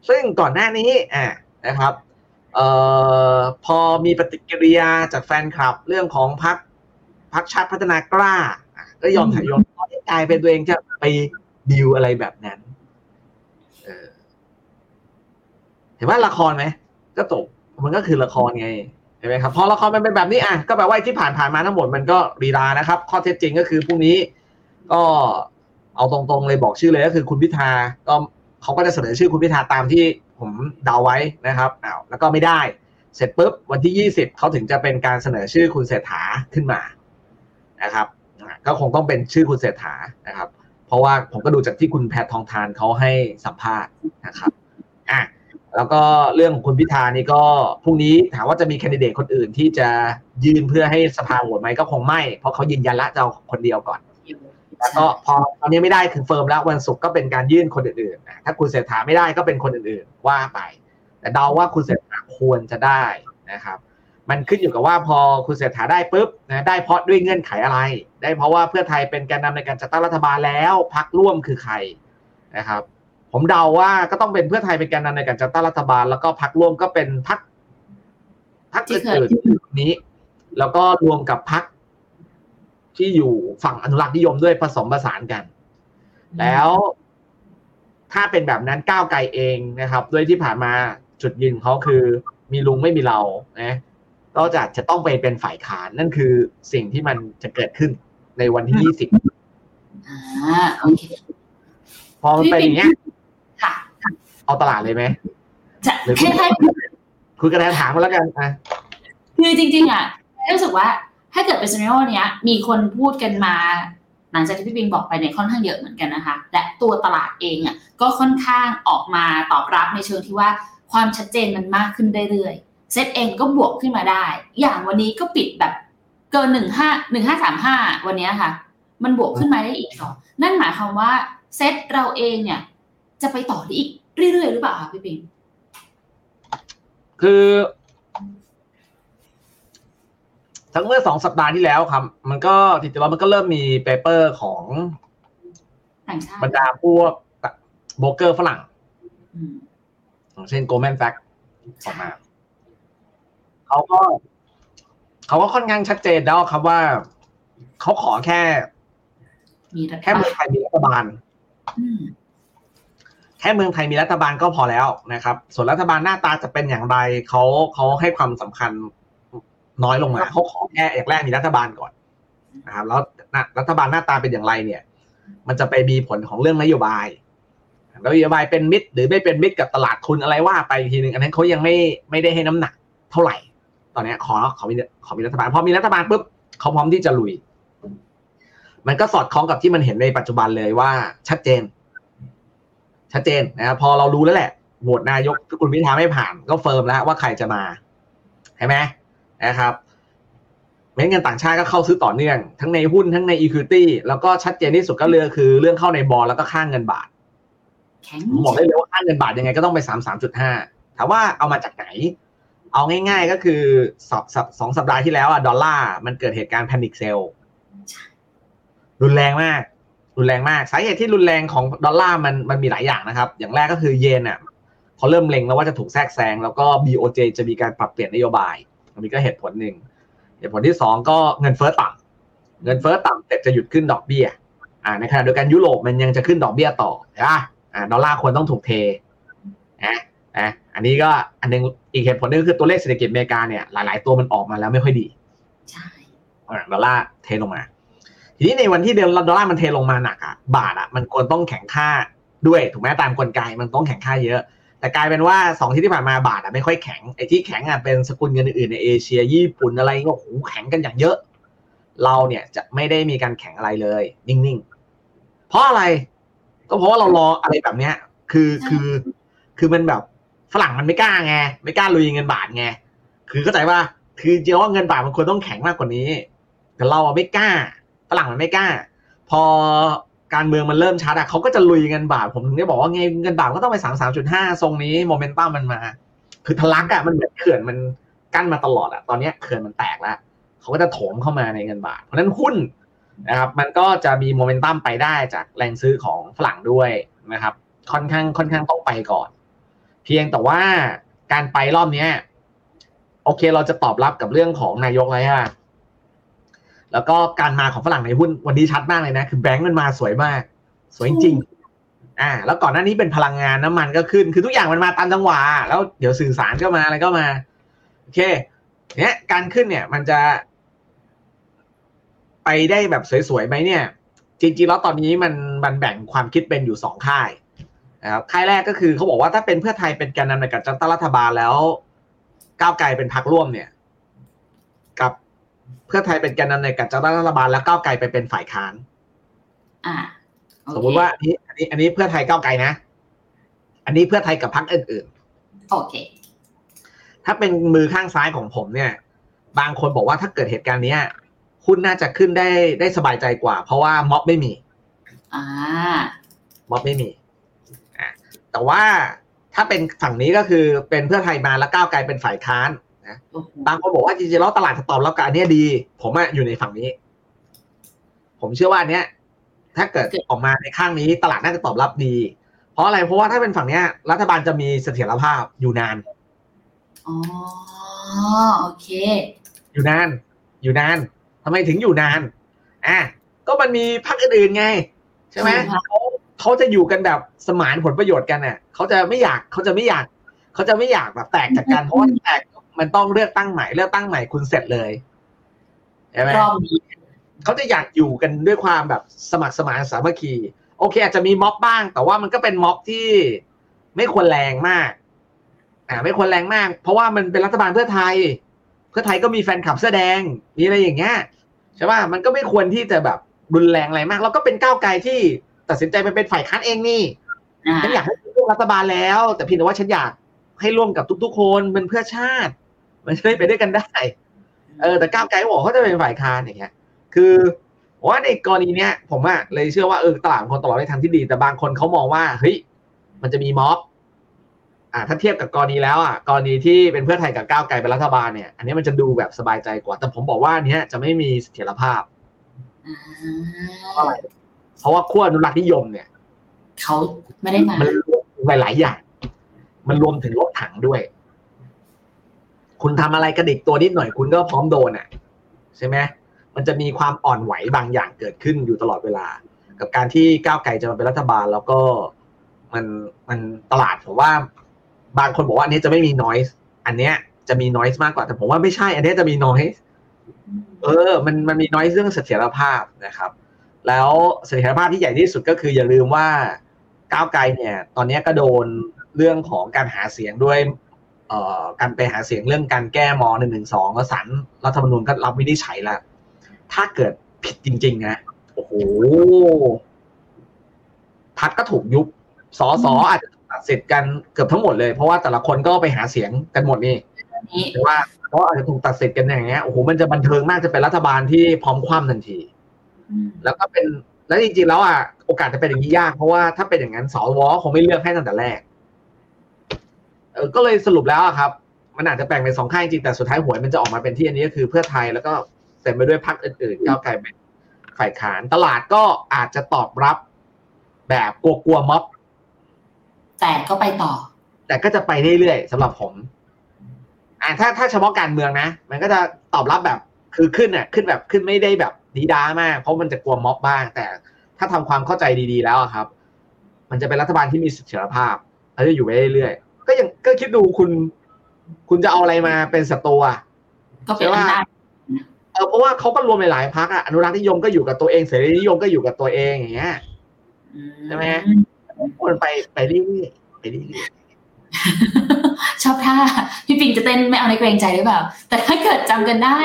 ซึ่งก่อนหน้านี้อะนะครับ เอ่อพอมีปฏิกิริยาจากแฟนคลับ เรื่องของพักพักชาติพัฒนากล้าอะก็ยอมถ่ายยอมกลายเป็นตัวเองจะไปดิวอะไรแบบนั้นเออเห็นว่าละครไหมก็จบ มันก็คือละครไงเห็นไหมครับพอละครมันเป็นแบบนี้อะก็แปลว่าที่ผ่านผ่านมาทั้งหมดมันก็รีลานะครับ ข้อเท็จจริงก็คือพรุ่งนี้ก็เอาตรงๆเลยบอกชื่อเลยก็คือคุณพิธาก็เขาก็จะเสนอชื่อคุณพิธาตามที่ผมเดาไว้นะครับอ้าวแล้วก็ไม่ได้ เสร็จปุ๊บวันที่ยี่สิบเขาถึงจะเป็นการเสนอชื่อคุณเศรษฐาขึ้นมานะครับก็คงต้องเป็นชื่อคุณเศรษฐานะครับ เพราะว่าผมก็ดูจากที่คุณแพททองทานเขาให้สัมภาษณ์นะครับอะ แล้วก็เรื่องของคุณพิธานี่ก็พรุ่งนี้ถามว่าจะมีแคนดิเดตคนอื่นที่จะยืนเพื่อให้สภาโหวตไหมก็คงไม่ เพราะเขายืนยันละจะเอาคนเดียวก่อนแล้วก็พอตอนนี้ไม่ได้คือเฟิร์มแล้ววันศุกร์ก็เป็นการยื่นคนอื่นๆนะถ้าคุณเศรษฐาไม่ได้ก็เป็นคนอื่นๆว่าไป แต่เดาว่าคุณเศรษฐาควรจะได้นะครับ มันขึ้นอยู่กับว่าพอคุณเศรษฐาได้ปุ๊บนะได้เพราะด้วยเงื่อนไขอะไร ได้เพราะว่าเพื่อไทยเป็นแกนนำในการจัดตั้งรัฐบาลแล้วพักร่วมคือใครนะครับ ผมเดาว่าก็ต้องเป็นเพื่อไทยเป็นแกนนำในการจัดตั้งรัฐบาล แล้วก็พักร่วมก็เป็นพักพักที่เคยอื่นๆที่อยู่ตรงนี้ แล้วก็รวมกับพักที่อยู่ฝั่งอนุรักษ์นิยมด้วยผสมผสานกัน แล้วถ้าเป็นแบบนั้นก้าวไกลเองนะครับ ด้วยที่ผ่านมาจุดยืนของเขาคือมีลุงไม่มีเรานะก็จะจะต้องไปเป็นฝ่ายค้านนั่นคือสิ่งที่มันจะเกิดขึ้นในวันที่ยี่สิบอ่าโอเคพอมันเป็นอย่างเงี้ยค่ะ เอาตลาดเลยไหมจะหรือแค่แค่คุณกระแตถามมาแล้วกันอะคือจริง ๆ อะรู้สึกว่าถ้าเกิดเป็นซีนารีโอเนี้ย มีคนพูดกันมา หลังจากที่พี่ปิงบอกไปเนี่ยค่อนข้างเยอะเหมือนกันนะคะ และตัวตลาดเองอะก็ค่อนข้างออกมาตอบรับในเชิงที่ว่าความชัดเจนมันมากขึ้นเรื่อยๆเซตเองก็บวกขึ้นมาได้ อย่างวันนี้ก็ปิดแบบเกินหนึ่งห้าหนึ่งห้าสามห้าวันเนี้ยค่ะ มันบวกขึ้นมาได้อีกเหรอนั่นหมายความว่าเซตเราเองเนี่ยจะไปต่อได้อีก เรื่อยๆหรือเปล่าคะพี่ปิงคือ ทั้งเมื่อสองสัปดาห์ที่แล้วครับ มันก็จริงๆแล้วมันก็เริ่มมีเปเปอร์ของต่างชาติบรรดาพวกโบรกเกอร์ฝรั่งอืมอย่างเช่น Goldman Sachs ออกมาเขาก็เขาก็ค่อนข้างชัดเจนแล้วครับว่า เขาขอแค่มีรัฐแค่เมืองไทยมีรัฐบาลอืม แค่เมืองไทยมีรัฐบาลก็พอแล้วนะครับ ส่วนรัฐบาลหน้าตาจะเป็นอย่างไรเขาเขาให้ความสำคัญน้อยลงมาเขาขอแค่อย่างแรกมีรัฐบาลก่อนนะครับแล้วรัฐบาลหน้าตาเป็นอย่างไรเนี่ย มันจะไปมีผลของเรื่องนโยบายนโยบายเป็นมิตร หรือไม่เป็นมิตรกับตลาดทุนอะไรว่าไปทีหนึ่งอันนั้นเขายังไม่ไม่ได้ให้น้ำหนักเท่าไหร่ ตอนนี้ขอขอมีขอมีรัฐบาลพอมีรัฐบาลปุ๊บเขาพร้อมที่จะลุย มันก็สอดคล้องกับที่มันเห็นในปัจจุบันเลยว่าชัดเจน ชัดเจนนะครับพอเรารู้แล้วแหละโหวตนายกคุณพิธาไม่ผ่าน ก็ firm แล้วว่าใครจะมาใช่ไหมนะครับเม็ดเงินต่างชาติก็เข้าซื้อต่อเนื่อง ทั้งในหุ้นทั้งใน equity แล้วก็ชัดเจนที่สุดก็เรื่องคือเรื่องเข้าในบอลแล้วก็ค่างเงินบาทแข็งผมบอกได้เลยว่าค่าเงินบาทยังไงก็ต้องไปสามสามจุดห้าถามว่าเอามาจากไหน เอาง่าย ๆก็คือสองสองสองสัปดาห์ที่แล้วอะดอลลาร์มันเกิดเหตุการณ์แพนิคเซลรุนแรงมาก รุนแรงมากสาเหตุที่รุนแรงของดอลลาร์มันมันมีหลายอย่างนะครับ อย่างแรกก็คือเยนอะเขาเริ่มเล็งแล้วว่าจะถูกแทรกแซงแล้วก็ BOJ จะมีการปรับเปลี่ยนนโยบายอันนี้ก็เหตุผลหนึ่งเหตุผลที่สองก็เงินเฟ้อต่ำเงินเฟ้อต่ำแต่จะหยุดขึ้นดอกเบี้ยอ่าในขณะเดียวกันยุโรปมันยังจะขึ้นดอกเบี้ยต่อใช่ปะอ่าดอลลาร์ควรต้องถูกเทนะนะอันนี้ก็อันนึงอีกเหตุผลหนึงก็คือตัวเลขเศรษฐกิจอเมริกาเนี่ยหลาย ๆ ตัวมันออกมาแล้วไม่ค่อยดีใช่อ่าดอลลาร์เทลงมา ทีนี้ในวันที่เดลดอลลาร์มันเทลงมาหนักอะบาทอะมันควรต้องแข็งค่าด้วยถูกไหมตามกลไกมันต้องแข็งค่าเยอะ แต่กลายเป็นว่าสองที่ที่ผ่านมาบาทอะไม่ค่อยแข็งไอ้ที่แข็งอะเป็นสกุลเงินอื่นๆในเอเชียญี่ปุ่นอะไรก็โอ้โหแข็งกันอย่างเยอะ เราเนี่ยจะไม่ได้มีการแข่งอะไรเลย นิ่งๆ เพราะอะไร ก็เพราะว่าเรารออะไรแบบเนี้ย คือคือคือมันแบบฝรั่งมันไม่กล้าไงไม่กล้าลุยเงินบาทไงคือเข้าใจว่าคือจริงๆว่าเงินบาทมันควรต้องแข็งมากกว่านี้ แต่เราอะไม่กล้า ฝรั่งมันไม่กล้า พอการเมืองมันเริ่มชัดอะเขาก็จะลุยเงินบาท ผมถึงได้บอกว่าไงเงินบาทก็ต้องไปสามสามจุดห้าทรงนี้โมเมนตัมมันมา คือทะลักอะมันเหมือนเขื่อนมันกั้นมาตลอดอะตอนนี้เขื่อนมันแตกแล้วเขาก็จะโถมเข้ามาในเงินบาท เพราะฉะนั้นหุ้นนะครับมันก็จะมีโมเมนตัมไปได้จากแรงซื้อของฝรั่งด้วยนะครับ ค่อนข้างค่อนข้างต้องไปก่อน เพียงแต่ว่าการไปรอบเนี้ย โอเคเราจะตอบรับกับเรื่องของนายกอะไรฮะ แล้วก็การมาของฝรั่งในหุ้นวันนี้ชัดมากเลยนะ คือแบงก์มันมาสวยมาก สวยจริงอ่า แล้วก่อนหน้านี้เป็นพลังงานน้ำมันก็ขึ้น คือทุกอย่างมันมาตามจังหวะแล้วเดี๋ยวสื่อสารก็มาอะไรก็มาโอเคเนี้ยการขึ้นเนี่ย มันจะ ไปได้แบบสวยๆไหมเนี่ย จริงๆแล้วตอนนี้มันมันแบ่งความคิดเป็นอยู่สองค่ายนะครับค่ายแรกก็คือเขาบอกว่าถ้าเป็นเพื่อไทยเป็นแกนนำในการจัดตั้งรัฐบาลแล้วก้าวไกลเป็นพรรคร่วมเนี่ย กับ เพื่อไทยเป็นแกนนำในการจัดตั้งรัฐบาลแล้วก้าวไกลไปเป็นฝ่ายค้านอ่าโอเคสมมติว่าอันนี้อันนี้ อันนี้เพื่อไทยก้าวไกลนะ อันนี้เพื่อไทยกับพรรคอื่นโอเคๆถ้าเป็นมือข้างซ้ายของผมเนี่ย บางคนบอกว่าถ้าเกิดเหตุการณ์เนี้ยหุ้นน่าจะขึ้นได้ได้สบายใจกว่า เพราะว่าม็อบไม่มีอ่าม็อบไม่มีอะแต่ว่าถ้าเป็นฝั่งนี้ก็คือเป็นเพื่อไทยมาแล้วก้าวไกลเป็นฝ่ายค้าน นะโอ้โหบางคนบอกว่าจริงๆแล้วตลาดจะตอบรับกับอันเนี้ยดี ผมอะอยู่ในฝั่งนี้ ผมเชื่อว่าอันเนี้ย ถ้าเกิดออกมาในข้างนี้ตลาดน่าจะตอบรับดี เพราะอะไรเพราะว่าถ้าเป็นฝั่งเนี้ย รัฐบาลจะมีเสถียรภาพอยู่นานอ๋อโอเค อยู่นาน อยู่นานทำไมถึงอยู่นานอะก็มันมีพรรคอื่นๆไง ใช่ไหมใช่ค่ะเขาเขาจะอยู่กันแบบสมานผลประโยชน์กันเนี่ยเขาจะไม่อยากเขาจะไม่อยากเขาจะไม่อยากแบบแตกจากกันเพราะว่าแตก มันต้องเลือกตั้งใหม่เลือกตั้งใหม่คุณเสร็จเลยใช่ไหมรอบนี้เขาจะอยากอยู่กันด้วยความแบบสมัครสมานสามัคคี โอเค อาจจะมีม็อบบ้าง แต่ว่ามันก็เป็นม็อบที่ไม่ควรแรงมากอ่าไม่ควรแรงมาก เพราะว่ามันเป็นรัฐบาลเพื่อไทย เพื่อไทยก็มีแฟนคลับเสื้อแดงมีอะไรอย่างเงี้ยใช่ป่ะมันก็ไม่ควรที่จะแบบรุนแรงอะไรมาก แล้วก็เป็นก้าวไกลที่ตัดสินใจไปเป็นฝ่ายค้านเองนี่อ่าฉันอยากให้ร่วมรัฐบาลแล้ว แต่เพียงแต่ว่าฉันอยากให้ร่วมกับทุกๆคนเป็นเพื่อชาติ มันจะได้ไปด้วยกันได้ เออแต่ก้าวไกลบอกเขาจะเป็นฝ่ายค้านอย่างเงี้ย คือผมว่าในกรณีเนี้ย ผมอะเลยเชื่อว่าเออตลาดมันคนตลอดในทางที่ดี แต่บางคนเขามองว่าเฮ้ยมันจะมีม็อบ อ่า ถ้าเทียบกับกรณีแล้วอะกรณีที่เป็นเพื่อไทยกับก้าวไกลเป็นรัฐบาลเนี่ย อันนี้มันจะดูแบบสบายใจกว่า แต่ผมบอกว่าอันเนี้ยจะไม่มีเสถียรภาพอ่เพราะาอะไรเพราะว่าขั้วอนุรักษ์นิยมเนี่ยเขาไม่ได้มามันรวมหลายๆอย่าง มันรวมถึงรถถังด้วย คุณทำอะไรกระดิกตัวนิดหน่อยคุณก็พร้อมโดนอะใช่ไหมมันจะมีความอ่อนไหวบางอย่างเกิดขึ้นอยู่ตลอดเวลา กับการที่ก้าวไกลจะมาเป็นรัฐบาล แล้วก็มันมันตลาดผมว่า บางคนบอกว่าอันนี้จะไม่มี noise อันเนี้ยจะมี noise มากกว่าแต่ผมว่าไม่ใช่ อันเนี้ยจะมี noise เออ มันมันมี noise เรื่องเสถียรภาพนะครับ แล้วเสถียรภาพที่ใหญ่ที่สุดก็คืออย่าลืมว่าก้าวไกลเนี่ย ตอนนี้ก็โดนเรื่องของการหาเสียงด้วย การไปหาเสียงเรื่องการแก้มหนึ่งหนึ่งสองแล้วศาลรัฐธรรมนูญก็รับวินิจฉัยแล้วถ้าเกิดผิดจริง ๆ นะ โอ้โหพักก็ถูกยุบสอสออาจจะถูกตัดสิทธิ์กันเกือบทั้งหมดเลย เพราะว่าแต่ละคนก็ไปหาเสียงกันหมดนี่นี้แต่ว่าเพราะอาจจะถูกตัดสิทธิ์กันอย่างเงี้ยโอ้โหมันจะบันเทิงมากจะเป็นรัฐบาลที่พร้อมคว่ำทันทีอืมแล้วก็เป็นแล้วจริงๆแล้วอะโอกาสจะเป็นอย่างนี้ยากเพราะว่าถ้าเป็นอย่างนั้นสวคงไม่เลือกให้ตั้งแต่แรกเออ ก็เลยสรุปแล้วอะครับ มันอาจจะแบ่งเป็นสองข้างจริงแต่สุดท้ายหวยมันจะออกมาเป็นที่อันนี้ก็คือเพื่อไทยแล้วก็เต็มไปด้วยพรรคอื่นๆก้าวไกลเป็นฝ่ายค้านตลาดก็อาจจะตอบรับแบบกลัวๆม็อบ แต่ก็ไปต่อ แต่ก็จะไปเรื่อยๆสำหรับผมอ่าถ้าถ้าเฉพาะการเมืองนะ มันก็จะตอบรับแบบ คือขึ้นอะขึ้นแบบขึ้นไม่ได้แบบดีด้ามาก เพราะมันจะกลัวม็อบบ้าง แต่ถ้าทำความเข้าใจดีๆแล้วอะครับ มันจะเป็นรัฐบาลที่มีเสถียรภาพแล้วจะอยู่ไปเรื่อยๆ ก็ยังก็คิดดูคุณ คุณจะเอาอะไรมาเป็นศัตรูอะก็เป็นอำนาจเออเพราะว่าเขาก็รวมหลายๆพรรคอะอนุรักษ์นิยมก็อยู่กับตัวเองเสรีนิยมก็อยู่กับตัวเองอย่างเงี้ยใช่ไหมควรไปไปเรื่อยๆไปเรื่อยชอบท่าพี่ปิงจะเต้นไม่เอาในเกรงใจหรือเปล่า แต่ถ้าเกิดจำกันได้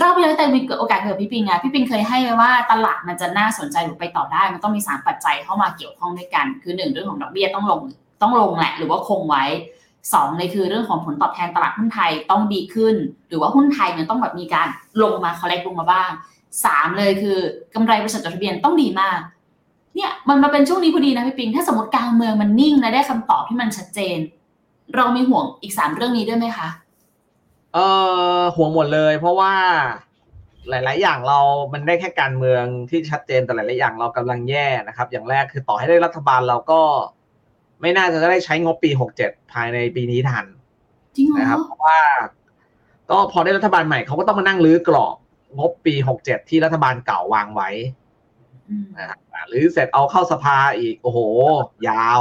รอบที่แล้วแต่มีโอกาสเกิดพี่ปิงอะพี่ปิงเคยให้ไว้ว่าตลาดมันจะน่าสนใจหรือไปต่อได้ มันต้องมีสามปัจจัยเข้ามาเกี่ยวข้องด้วยกัน คือหนึ่งเรื่องของดอกเบี้ยต้องลง ต้องลงแหละ หรือว่าคงไว้สองเลยคือเรื่องของผลตอบแทนตลาดหุ้นไทยต้องดีขึ้น หรือว่าหุ้นไทยมันต้องแบบมีการลงมาคอลเลกลงมาบ้างสามเลยคือกำไรบริษัทจดทะเบียนต้องดีมาก เนี่ยมันมาเป็นช่วงนี้พอดีนะพี่ปิง ถ้าสมมติกางเมืองมันนิ่งและได้คำตอบที่มันชัดเจน เรามีห่วงอีกสามเรื่องนี้ด้วยไหมคะเออห่วงหมดเลย เพราะว่าหลาย ๆ อย่างเรา มันได้แค่การเมืองที่ชัดเจนแต่หลาย ๆ อย่างเรากำลังแย่นะครับ อย่างแรกคือต่อให้ได้รัฐบาลเราก็ ไม่น่าจะได้ใช้งบปีหกเจ็ดภายในปีนี้ทันจริงเหรอนะครับ เพราะว่า ก็พอได้รัฐบาลใหม่เขาก็ต้องมานั่งรื้อกรอบ งบปีหกเจ็ดที่รัฐบาลเก่าวางไว้อืมนะครับหรือเสร็จเอาเข้าสภาอีก โอ้โห ยาว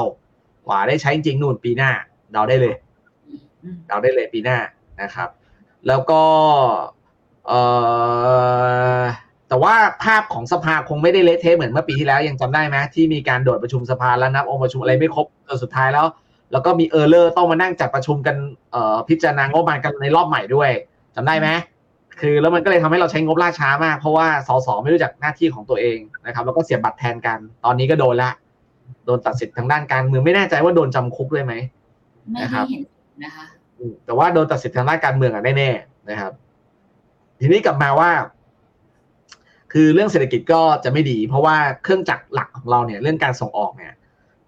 กว่าได้ใช้จริงนู่นปีหน้าเดาได้เลยอืมเดาได้เลยปีหน้านะครับ แล้วก็ เออ แต่ว่าภาพของสภาคงไม่ได้เละเทะเหมือนเมื่อปีที่แล้วยังจำได้ไหมที่มีการโดดประชุมสภาแล้วนับองค์ประชุมอะไรไม่ครบจนสุดท้ายแล้ว แล้วก็มีเออร์เลอร์ต้องมานั่งจัดประชุมกันเอ่อพิจารณางบประมาณกันในรอบใหม่ด้วยจำได้ไหมคือแล้วมันก็เลยทำให้เราใช้งบล่าช้ามาก เพราะว่าสสไม่รู้จักหน้าที่ของตัวเองนะครับแล้วก็เสียบบัตรแทนกัน ตอนนี้ก็โดนละ โดนตัดสิทธิ์ทางด้านการเมืองไม่แน่ใจว่าโดนจำคุกด้วยไหมไม่นะครัได้บเห็นนะคะอืมแต่ว่าโดนตัดสิทธิ์ทางด้านการเมืองอะแน่ๆนะครับ ทีนี้กลับมาว่า คือเรื่องเศรษฐกิจก็จะไม่ดี เพราะว่าเครื่องจักรหลักของเราเนี่ยเรื่องการส่งออกเนี่ย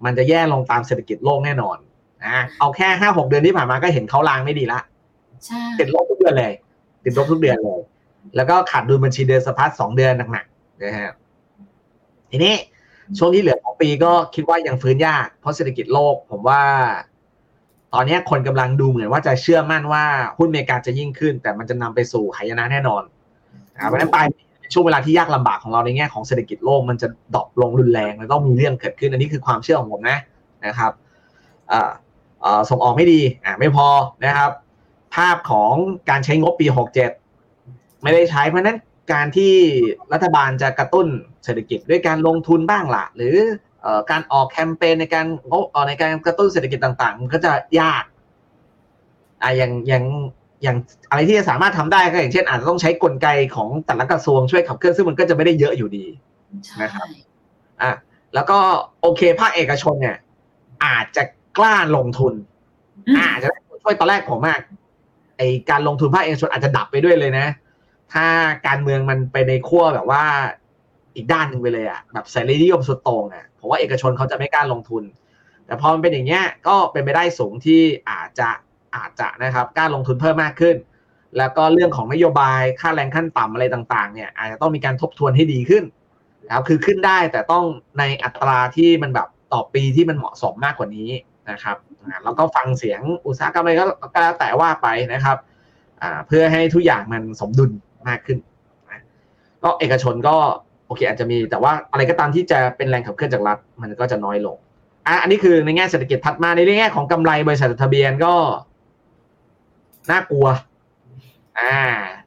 มันจะแย่ลงตามเศรษฐกิจโลกแน่นอนนะเอาแค่ห้าหกเดือนที่ผ่านมาก็เห็นเขาลางไม่ดีละใช่ติดลบทุกเดือนเลย ติดลบทุกเดือนเลย แล้วก็ขาดดุลบัญชีเดือนสะพัดสองเดือนหนักๆนะฮะทีนี้ช่วงที่เหลือของปีก็คิดว่ายังฟื้นยาก เพราะเศรษฐกิจโลก ผมว่า ตอนนี้คนกำลังดูเหมือนว่าจะเชื่อมั่นว่าหุ้นอเมริกาจะยิ่งขึ้น แต่มันจะนำไปสู่หายนะแน่นอนอ่าเพราะฉะนั้นปลายปีเป็น ช่วงเวลาที่ยากลำบากของเราในแง่ของเศรษฐกิจโลกมันจะดรอปลงรุนแรงแล้วต้องมีเรื่องเกิดขึ้น อันนี้คือความเชื่อของผมนะนะครับส่งออกไม่ดีอ่าไม่พอนะครับ ภาพของการใช้งบปี 67 ไม่ได้ใช้เพราะนั้นการที่รัฐบาลจะกระตุ้นเศรษฐกิจด้วยการลงทุนบ้างละหรืออการออกแคมเปญในการงบเอ่อในการกระตุ้นเศรษฐกิจต่างๆ มันก็จะยากอะอย่างอย่าง อย่างอะไรที่จะสามารถทำได้ก็อย่างเช่นอาจจะต้องใช้กลไกของแต่ละกระทรวงช่วยขับเคลื่อนซึ่งมันก็จะไม่ได้เยอะอยู่ดีใช่นะครับอะแล้วก็โอเคภาคเอกชนเนี่ย อาจจะกล้าลงทุนอืมอาจจะได้ช่วยตอนแรกผมอะไอการลงทุนภาคเอกชนอาจจะดับไปด้วยเลยนะ ถ้าการเมืองมันไปในขั้วแบบว่าอีกด้านหนึ่งไปเลยอะแบบเสรีนิยมสุดโต่งอะผมว่าเอกชนเขาจะไม่กล้าลงทุน แต่พอมันเป็นอย่างเงี้ยก็เป็นไปได้สูงที่อาจจะ อาจจะนะครับกล้าลงทุนเพิ่มมากขึ้น แล้วก็เรื่องของนโยบายค่าแรงขั้นต่ำอะไรต่างๆเนี่ยอาจจะต้องมีการทบทวนให้ดีขึ้นนะครับคือขึ้นได้แต่ต้องในอัตราที่มันแบบต่อปีที่มันเหมาะสมมากกว่านี้นะครับแล้วก็ฟังเสียงอุตสาหกรรมอะไรก็แล้วแต่ว่าไปนะครับเพื่อให้ทุกอย่างมันสมดุลมากขึ้นก็เอกชนก็โอเคอาจจะมีแต่ว่าอะไรก็ตามที่จะเป็นแรงขับเคลื่อนจากรัฐมันก็จะน้อยลงอะอันนี้คือในแง่เศรษฐกิจถัดมาในแง่ของกำไรบริษัทจดทะเบียนก็ น่ากลัว อ่า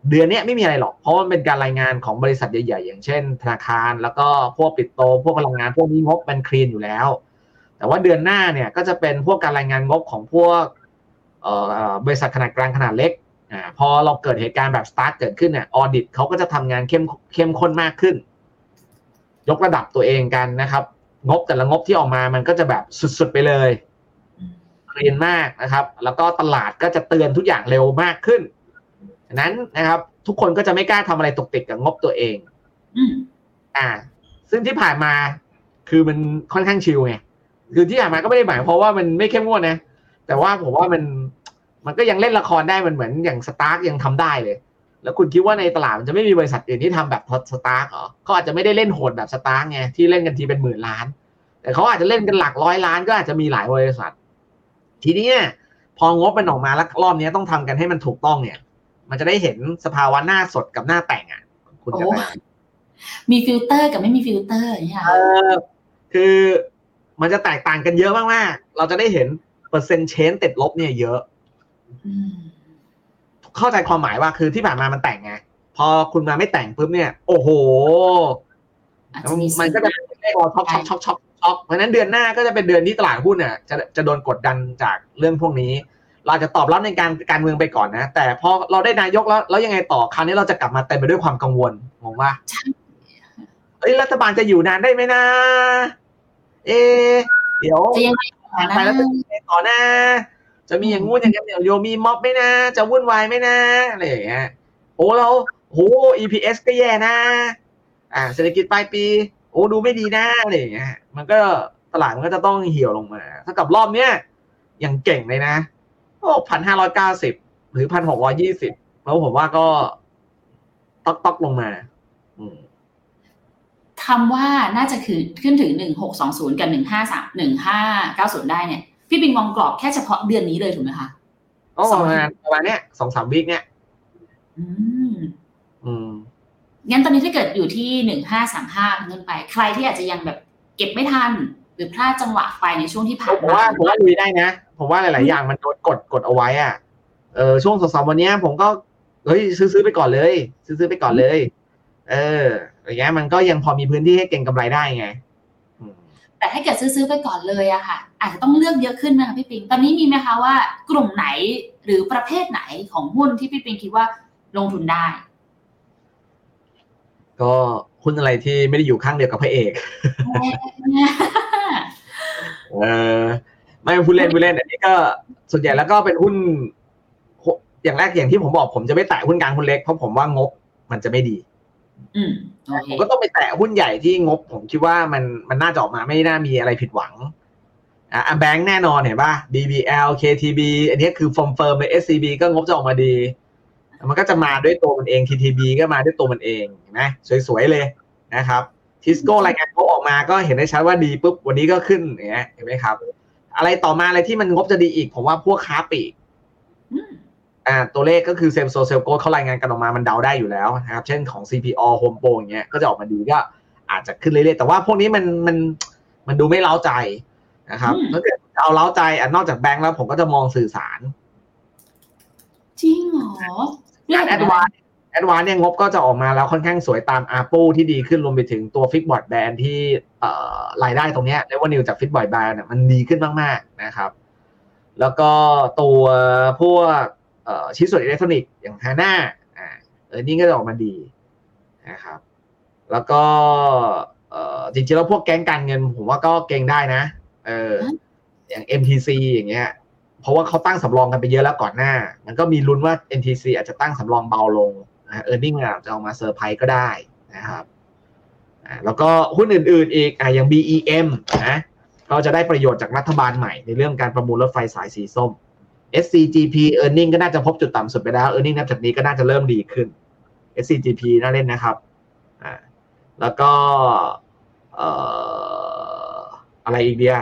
เดือนนี้ไม่มีอะไรหรอก เพราะมันเป็นการรายงานของบริษัทใหญ่ๆ อย่างเช่นธนาคาร แล้วก็พวกปิดโต พวกพลังงานพวกนี้งบมันคลีนอยู่แล้ว แต่ว่าเดือนหน้าเนี่ยก็จะเป็นพวกการรายงานงบของพวกเอ่อบริษัทขนาดกลางขนาดเล็กอ่าพอเราเกิดเหตุการณ์แบบสตาร์ทเกิดขึ้นเนี่ยออดิตเขาก็จะทำงานเข้มเข้มข้นมากขึ้น ยกระดับตัวเองกันนะครับ งบแต่ละงบที่ออกมามันก็จะแบบสุดๆไปเลย เรียนมากนะครับ แล้วก็ตลาดก็จะเตือนทุกอย่างเร็วมากขึ้นฉะนั้นนะครับ ทุกคนก็จะไม่กล้าทำอะไรตกติดกับงบตัวเองอืมอ่า ซึ่งที่ผ่านมาคือมันค่อนข้างชิลไงคือที่ผ่านมาก็ไม่ได้หมายเพราะว่ามันไม่เข้มงวดนะ แต่ว่าผมว่ามันมันก็ยังเล่นละครได้มันเหมือนอย่างสตาร์กยังทำได้เลย แล้วคุณคิดว่าในตลาดมันจะไม่มีบริษัทอื่นที่ทำแบบสตาร์กเหรอเขาอาจจะไม่ได้เล่นโหดแบบสตาร์กไงที่เล่นกันทีเป็นหมื่นล้าน แต่เขาอาจจะเล่นกันหลักร้อยล้านก็อาจจะมีหลายบริษัท ทีนี้เนี่ยพองบมันออกมาแล้วรอบนี้ต้องทำกันให้มันถูกต้องเนี่ย มันจะได้เห็นสภาวะหน้าสดกับหน้าแต่งอะ คุณจะโอ้มีฟิลเตอร์กับไม่มีฟิลเตอร์อย่างเงี้ยเออคือมันจะแตกต่างกันเยอะมากๆ เราจะได้เห็นเปอร์เซ็นต์ change ติดลบเนี่ยเยอะมเข้าใจความหมายว่าคือที่ผ่านมามันแต่งไง พอคุณมาไม่แต่งปุ๊บเนี่ย โอ้โหอาจจะมีมันก็จะเป็นเลขเราช็อกช็อกช็อกช็อก ช็อกอกเพราะฉะนั้นเดือนหน้าก็จะเป็นเดือนที่ตลาดหุ้นเนี่ยจะจะโดนกดดันจากเรื่องพวกนี้ เราอาจจะตอบรับในการการเมืองไปก่อนนะ แต่พอเราได้นายกแล้วแล้วยังไงต่อคราวนี้เราจะกลับมาเต็มไปด้วยความกังวลงงว่าใช่เอ้ยรัฐบาลจะอยู่นานได้ไหมนะ เอะเดี๋ยวจะยังไงต่อนะไปแล้วจะยังไงต่อนะจะมีอย่างงู้นอย่างนี้นเดี๋ยวโยมีม็อบไหมนะ จะวุ่นวายไหมนะอะไรอย่างเงี้ยโอ้เราโห EPS ก็แย่นะ อ่าเศรษฐกิจปลายปีโอ้ดูไม่ดีนะอะไรอย่างเงี้ยมันก็ตลาดมันก็จะต้องเหี่ยวลงมาถ้ากับรอบเนี้ยอย่างเก่งเลยนะโอ้พันห้าร้อยเก้าสิบหรือพันหกร้อยี่สิบแล้วผมว่าก็ต๊อกต๊อกลงมา อืมคำว่าน่าจะคือขึ้นถึงหนึ่งหกสองศูนย์กับหนึ่งห้าสามหนึ่งห้าเก้าศูนย์ได้เนี่ย พี่ปิงมองกรอบแค่เฉพาะเดือนนี้เลยถูกไหมคะโอ้ประมาณประมาณเนี้ยสองสามวิกเนี้ยอืม อืม งั้นตอนนี้ถ้าเกิดอยู่ที่หนึ่งห้าสามห้าเงินไป ใครที่อาจจะยังแบบเก็บไม่ทัน หรือพลาดจังหวะไปในช่วงที่ผ่านผมมาว่าผมว่าลุยได้นะ ผมว่าหลาย ๆ อย่างมันโดนกดกดเอาไว้อะเออช่วงสองสามวันเนี้ยผมก็เฮ้ยซื้อซื้อไปก่อนเลย ซื้อซื้อไปก่อนเลย เอออย่างเงี้ยมันก็ยังพอมีพื้นที่ให้เก็งกำไรได้ไงอืมแต่ถ้าเกิดซื้อๆไปก่อนเลยอะค่ะ อาจจะต้องเลือกเยอะขึ้นไหมคะพี่ปิง ตอนนี้มีไหมคะว่ากลุ่มไหนหรือประเภทไหนของหุ้นที่พี่ปิงคิดว่าลงทุนได้ ก็หุ้นอะไรที่ไม่ได้อยู่ข้างเดียวกับพระเอก เออไม่พูดเล่นพูดเล่นอันนี้ก็ส่วนใหญ่แล้วก็เป็นหุ้น อย่างแรกอย่างที่ผมบอกผมจะไม่แตะหุ้นกลางหุ้นเล็กเพราะผมว่างบมันจะไม่ดีอืมโอเคผมก็ต้องไปแตะหุ้นใหญ่ที่งบ ผมคิดว่ามันมันน่าจะออกมาไม่น่ามีอะไรผิดหวังอะแบงค์แน่นอนเห็นป่ะ BBL KTB อันนี้คือ confirm เลย SCB ก็งบจะออกมาดี มันก็จะมาด้วยตัวมันเอง TTB ก็มาด้วยตัวมันเองเห็นไหมสวยๆเลยนะครับทิสโก้รายงานงบออกมาก็เห็นได้ชัดว่าดีปุ๊บวันนี้ก็ขึ้นอย่างเงี้ยเห็นไหมครับ อะไรต่อมาอะไรที่มันงบจะดีอีก ผมว่าพวกค้าปลีกอืมอ่าตัวเลขก็คือ same-store sales growth เขารายงานกันออกมามันเดาได้อยู่แล้วนะครับ เช่นของ CPO Home Pro อย่างเงี้ยก็จะออกมาดีก็อาจจะขึ้นเรื่อยๆ แต่ว่าพวกนี้มันมันมันดูไม่เร้าใจนะครับถ้าเกิดจะเอาเร้าใจอะนอกจากแบงก์แล้วผมก็จะมองสื่อสาร จริงเหรอเลื ออกย่างแอดวานแอดวานเนี่ยงบก็จะออกมาแล้วค่อนข้างสวยตาม ARPU ที่ดีขึ้นรวมไปถึงตัว fixed broadband ที่เอ่อรายได้ตรงเนี้ย revenue จาก fixed broadband มันดีขึ้นมากๆนะครับ แล้วก็ตัวพวกเอ่อชิ้นส่วนอิเล็กทรอนิกส์อย่างฮาน่าอ่าเออนี่ก็จะออกมาดีนะครับ แล้วก็เอ่อจริงๆแล้วพวกแก๊งการเงินผมว่าก็เก็งได้นะ เอออย่าง MTC อย่างเงี้ยเพ ราะว่าเขาตั้งสำรองกันไปเยอะแล้วก่อนหน้า มันก็มีลุ้นว่า MTC อาจจะตั้งสำรองเบาลงนะ earning อาจจะเอามาเซอร์ไพรส์ก็ได้นะครับแล้วก็หุ้นอื่นๆอีกอ่าอย่าง BEM นะก็จะได้ประโยชน์จากรัฐบาลใหม่ในเรื่องการประมูลรถไฟสายสีส้ม SCGP earning ก็น่าจะพบจุดต่ำสุดไปแล้ว earning นับจากนี้ก็น่าจะเริ่มดีขึ้น SCGP น่าเล่นนะครับอ่าแล้วก็เอ่ออะไรอีกเดีย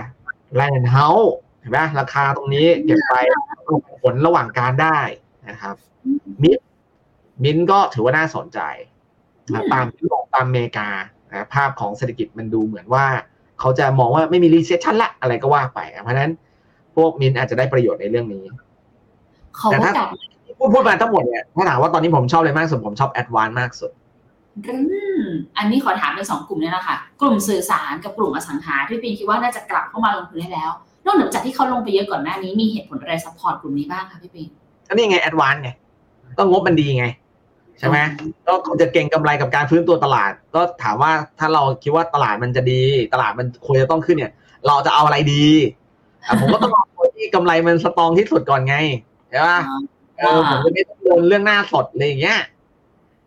แลนด์เฮาส์ ห็นไหมราคาตรงนี้เก็บไปผลระหว่างการได้นะครับ MINT MINT ก็ถือว่าน่าสนใจนะตามยุโรปตามอเมริกานะภาพของเศรษฐกิจมันดูเหมือนว่า เขาจะมองว่าไม่มี recession ละอะไรก็ว่าไป เพราะฉะนั้นพวกมินอาจจะได้ประโยชน์ในเรื่องนี้เขาแต่ก็ถ้ากลับพูดพูดมาทั้งหมดเนี่ยถ้าถามว่าตอนนี้ผมชอบอะไรมากสุดผมชอบแอดวานมากสุดอืมอันนี้ขอถามเป็นสองกลุ่มเนี่ยนะคะกลุ่มสื่อสารกับกลุ่มอสังหาที่ปีคิดว่าน่าจะกลับเข้ามาลงทุนได้แล้ว นอกเหนือจากที่เขาลงไปเยอะก่อนหน้านี้มีเหตุผลอะไร support กลุ่มนี้บ้างคะพี่ปิงก็นี่ไงแอดวานไงก็งบมันดีไงใช่ไหมก็คงจะเก็งกำไรกับการฟื้นตัวตลาด ก็ถามว่าถ้าเราคิดว่าตลาดมันจะดี ตลาดมันควรจะต้องขึ้นเนี่ย เราจะเอาอะไรดีอะผมก็ต้องเอาตัวที่กำไรมัน strong ที่สุดก่อนไงใช่ปะเออผมจะไม่ต้องโดนเรื่องหน้าสดอะไรอย่างเงี้ย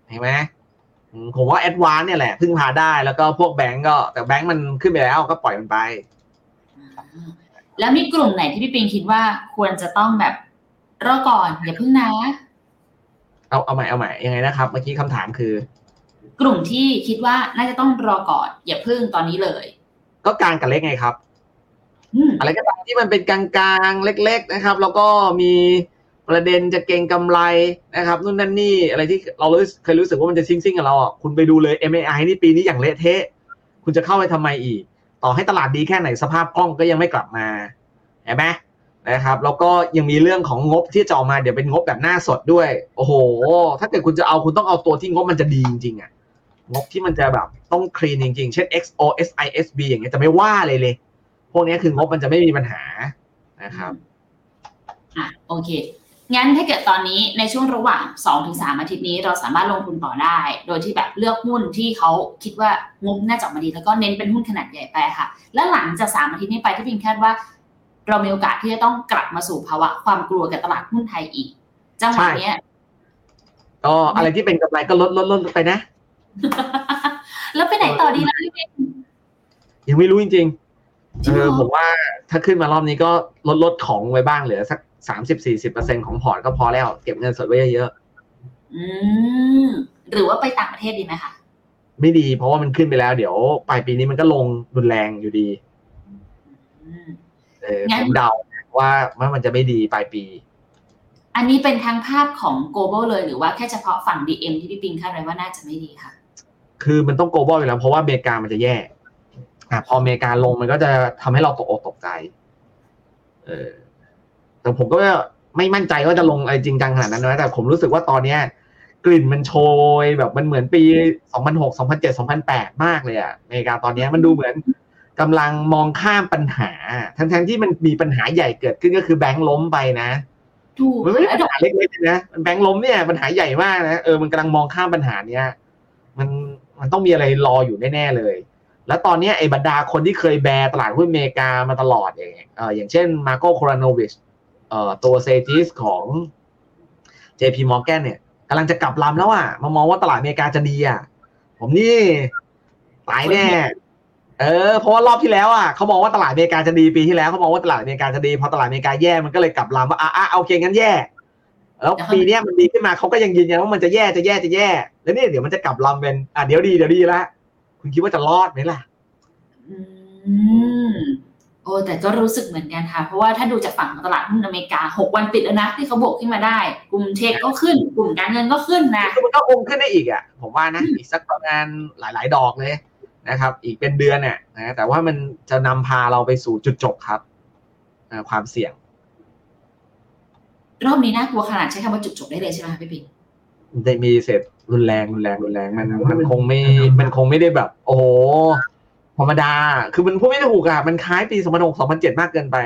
เห็นไหมอืมผมว่าแอดวานเนี่ยแหละพึ่งพาได้แล้วก็พวกแบงก์ก็ แต่แบงก์มันขึ้นไปแล้วก็ปล่อยมันไป แล้วมีกลุ่มไหนที่พี่ปิงคิดว่าควรจะต้องแบบรอก่อนอย่าเพิ่งนะ เอาเอาใหม่เอาใหม่ยังไงนะครับ เมื่อกี้คำถามคือ กลุ่มที่คิดว่าน่าจะต้องรอก่อน อย่าเพิ่งตอนนี้เลย ก็กลางกับเล็กไงครับอืมอะไรก็ตามที่มันเป็นกลางๆ เล็ก ๆนะครับ แล้วก็มีประเด็นจะเก่งกำไรนะครับนู่นนั่นนี่อะไรที่เรารู้เคยรู้สึกว่ามันจะซิ่งๆกับเราอะคุณไปดูเลย MAI นี่ปีนี้อย่างเละเทะ คุณจะเข้าไปทำไมอีก ต่อให้ตลาดดีแค่ไหนสภาพคล่องก็ยังไม่กลับมาเห็นไหมนะครับแล้วก็ยังมีเรื่องของงบที่จะออกมาเดี๋ยวเป็นงบแบบหน้าสดด้วย โอ้โห ถ้าเกิดคุณจะเอาคุณต้องเอาตัวที่งบมันจะดีจริงๆอะงบที่มันจะแบบต้องคลีนจริงๆ เช่น XO SISB อย่างเงี้ยจะไม่ว่าเลยเลย พวกนี้คืองบมันจะไม่มีปัญหานะครับอะโอเค งั้นถ้าเกิดตอนนี้ในช่วงระหว่าง 2-3 อาทิตย์นี้ เราสามารถลงทุนต่อได้ โดยที่แบบเลือกหุ้นที่เขาคิดว่างบน่าจะอมาดี แล้วก็เน้นเป็นหุ้นขนาดใหญ่ไปค่ะ แล้วหลังจาก 3 อาทิตย์นี้ไปที่พิงคาดว่า เรามีโอกาสที่จะต้องกลับมาสู่ภาวะความกลัวกับตลาดหุ้นไทยอีกจังหวะเนี้ยก็อะไรที่เป็นกำไรก็ลดลดลดไปนะ แล้วไปไหนต่อดีล่ะพี่เบนยังไม่รู้จริงๆจริเองเหรออผมว่าถ้าขึ้นมารอบนี้ก็ลดลดของไว้บ้างเหลือสักสามสิบสี่สิบเปอร์เซ็นของพอร์ตก็พอแล้ว เก็บเงินสดไว้เยอะอืมหรือว่าไปต่างประเทศดีไหมคะๆไม่ดีเพราะว่ามันขึ้นไปแล้ว เดี๋ยวปลายปีนี้มันก็ลงรุนแรงอยู่ดีอืมเอองั้ ผนมเดาว่าว่ามันจะไม่ดีปลายปี อันนี้เป็นทั้งภาพของ global เลยหรือว่าแค่เฉพาะฝั่ง DM ที่พี่ปิงคาดไว้ว่าน่าจะไม่ดีค่ะ คือมันต้อง global อยู่แล้วเพราะว่าอเมริกามันจะแย่อะพออเมริกาลงมันก็จะทำให้เราตกอกตกใจ เออแต่ผมก็ไม่มั่นใจว่าจะลงอะไรจริงจังขนาดนั้นนะแต่ผมรู้สึกว่าตอนเนี้ย กลิ่นมันโชยแบบมันเหมือนปี 2006 2007 2008 มากเลยอะอเมริกาตอนเนี้ยมันดูเหมือน กำลังมองข้ามปัญหา ทั้งๆที่มันมีปัญหาใหญ่เกิดขึ้นก็คือแบงค์ล้มไปนะถูกมันไม่ใช่แล้ปัวญหาเล็กๆนะมันแบงค์ล้มเนี่ยปัญหาใหญ่มากนะเออมันกำลังมองข้ามปัญหาเนี้ยมันมันต้องมีอะไรรออยู่แน่ๆเลย แล้วตอนเนี้ยไอ้บรรดาคนที่เคยแบร์ตลาดหุ้นอเมริกามาตลอดอย่างเงี้ยเอออย่างเช่นมาโกโครานวิชเอ่อตัวเซจิสของ JP Morgan เนี่ยกำลังจะกลับลำแล้วอะมามองว่าตลาดอเมริกาจะดีอะผมนี่ตายแน่ เออเพราะว่ารอบที่แล้วอะเขามองว่าตลาดอเมริกาจะดีปีที่แล้วเขามองว่าตลาดอเมริกาจะดีพอตลาดอเมริกาแย่มันก็เลยกลับลำว่าอะอะโอเคงั้นแย่แล้วปีเนี้ยมันดีขึ้นมาเขาก็ยังยืนยันว่ามันจะแย่จะแย่จะแย่ แล้วเนี่ยเดี๋ยวมันจะกลับลำเป็นอะเดี๋ยวดีเดี๋ยวดีละคุณคิดว่าจะรอดไหมล่ะ อืมโอ้แต่ก็รู้สึกเหมือนกันค่ะ เพราะว่าถ้าดูจากฝั่งของตลาดหุ้นอเมริกาหกวันติดแล้วนะที่เขาบวกขึ้นมาได้ กลุ่มเทคก็ขึ้น กลุ่มการเงินก็ขึ้นนะคือมันก็คงขึ้นได้อีกอะผมว่านะอีกสักประมาณหลาย ๆ ดอกเลย นะครับ อีกเป็นเดือนเนี่ยนะแต่ว่ามันจะนำพาเราไปสู่จุดจบครับอ่าความเสี่ยง รอบนี้น่ากลัวขนาดใช้คำว่าจุดจบได้เลยใช่ไหมคะพี่ปิงได้มีเสร็จรุนแรงรุนแรงรุนแรงมันมันคงไม่มันคงไม่ได้แบบ โอ้โหธรรมดา คือมันพูดไม่ถูกอะมันคล้ายปี2006 2007มากเกินไป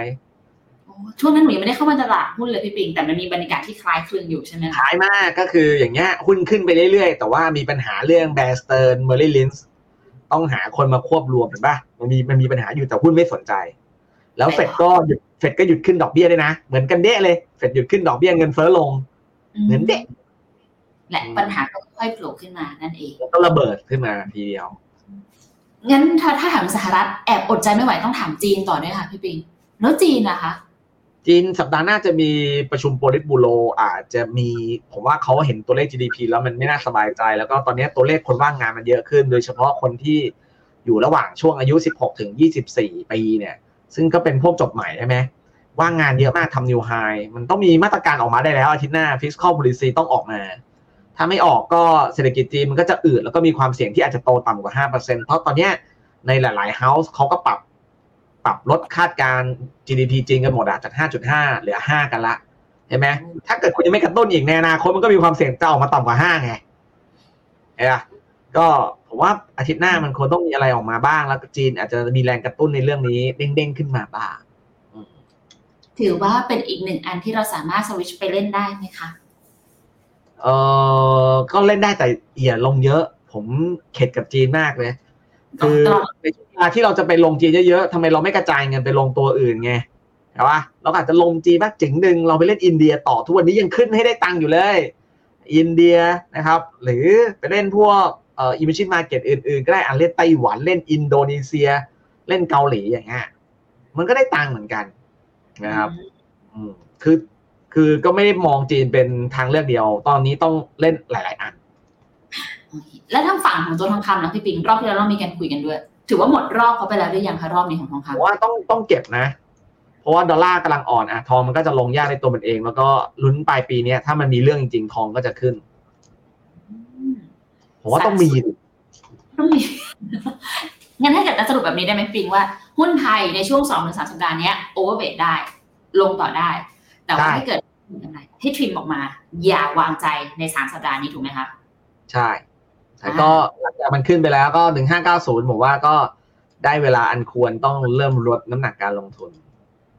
โอ้ช่วงนั้นหนูยังไม่ได้เข้ามาตลาดหุ้นเลยพี่ปิงแต่มันมีบรรยากาศที่คล้ายคลึงอยู่ใช่ไหมคะล้ายมากก็คืออย่างเงี้ยหุ้นขึ้นไปเรื่อยๆ แต่ว่ามีปัญหาเรื่อง Bear Stearns Merrill Lynch ต้องหาคนมาควบรวมเห็นปะมันมีมันมีปัญหาอยู่แต่หุ้นไม่สนใจ แล้วเฟดก็หยุดเฟดก็หยุดขึ้นดอกเบี้ยด้วยนะ เหมือนกันเดะเลยเฟดหยุดขึ้นดอกเบี้ยเงินเฟ้อลงเหมือนเดะและปัญหาก็ค่อยๆโผล่ขึ้นมานั่นเองแล้วก็ระเบิดขึ้นมาทีเดียวงั้นถ้าถ้าถามสหรัฐแอบอดใจไม่ไหวต้องถามจีนต่อด้วยค่ะพี่ปิงแล้วจีนนะคะ จีนสัปดาห์หน้าจะมีประชุมโปลิตบูโรอาจจะมีผมว่าเขาเห็นตัวเลข GDP แล้วมันไม่น่าสบายใจ แล้วก็ตอนนี้ตัวเลขคนว่างงานมันเยอะขึ้น โดยเฉพาะคนที่อยู่ระหว่างช่วงอายุ 16 ถึง 24 ปีเนี่ย ซึ่งก็เป็นพวกจบใหม่ใช่ไหมว่างงานเยอะมากทำนิวไฮมันต้องมีมาตรการออกมาได้แล้วอาทิตย์หน้า fiscal policy ต้องออกมา ถ้าไม่ออกก็เศรษฐกิจจีนมันก็จะอืดแล้วก็มีความเสี่ยงที่อาจจะโตต่ำกว่า 5%เพราะตอนนี้ในหลาย ๆ house เขาก็ปรับ ปรับลดคาดการณ์ GDP จริงกันหมดอะจาก 5.5 เหลือ 5 กันละเห็นไหมถ้าเกิดคุณยังไม่กระตุ้นอีกในอนาคตมันก็มีความเสี่ยงจะออกมาต่ำกว่า 5 ไงเห็นปะก็ผมว่าอาทิตย์หน้ามันควรต้องมีอะไรออกมาบ้าง แล้วก็จีนอาจจะมีแรงกระตุ้นในเรื่องนี้เด้งๆขึ้นมาบ้างถือว่าเป็นอีกหนึ่งอันที่เราสามารถสวิตชไปเล่นได้ไหมคะ เออก็เล่นได้แต่อย่าลงเยอะ ผมเข็ดกับจีนมากเลย คือต้องในช่วง เวลาที่เราจะไปลงจีนเยอะๆทำไมเราไม่กระจายเงินไปลงตัวอื่นไงใช่ปะเราอาจจะลงจีนบ้างจึงหนึ่งเราไปเล่นอินเดียต่อทุกวันนี้ยังขึ้นให้ได้ตังค์อยู่เลย อินเดียนะครับ หรือไปเล่นพวกเอ่ออิมชินมาเก็ตอื่นๆ ก็ได้อะเล่นไต้หวันเล่นอินโดนีเซีย เล่นเกาหลีอย่างเงี้ยมันก็ได้ตังค์เหมือนกันนะครับอืมคือคือก็ไม่ได้มองจีนเป็นทางเลือกเดียว ตอนนี้ต้องเล่นหลาย ๆ อัน แล้วทางฝั่งของตัวทองคำนะพี่ปิงรอบที่แล้วเรามีการคุยกันด้วย ถือว่าหมดรอบเขาไปแล้วหรือยังคะรอบนี้ของทองผมคำว่าต้องต้องเก็บนะ เพราะว่าดอลลาร์กำลังอ่อนอะทองมันก็จะลงยากในตัวมันเอง แล้วก็ลุ้นปลายปีเนี้ยถ้ามันมีเรื่องจริง ๆ ทองก็จะขึ้นผมว่าต้องมีต้องมีงั้นถ้าเกิดจะสรุปแบบนี้ได้ไหมปิงว่า หุ้นไทยในช่วงสองถึงสามสัปดาห์เนี้ยโอเวอร์เวทได้ ลงต่อได้ แต่ว่าได้ถ้าเกิดกำไรให้ทริมออกมา อย่าวางใจในสามสัปดาห์นี้ถูกไหมคะ ใช่ แต่ก็หลังจากมันขึ้นไปแล้วก็หนึ่งห้าเก้าศูนย์ผมว่าก็ได้เวลาอันควรต้องเริ่มลดน้ำหนักการลงทุน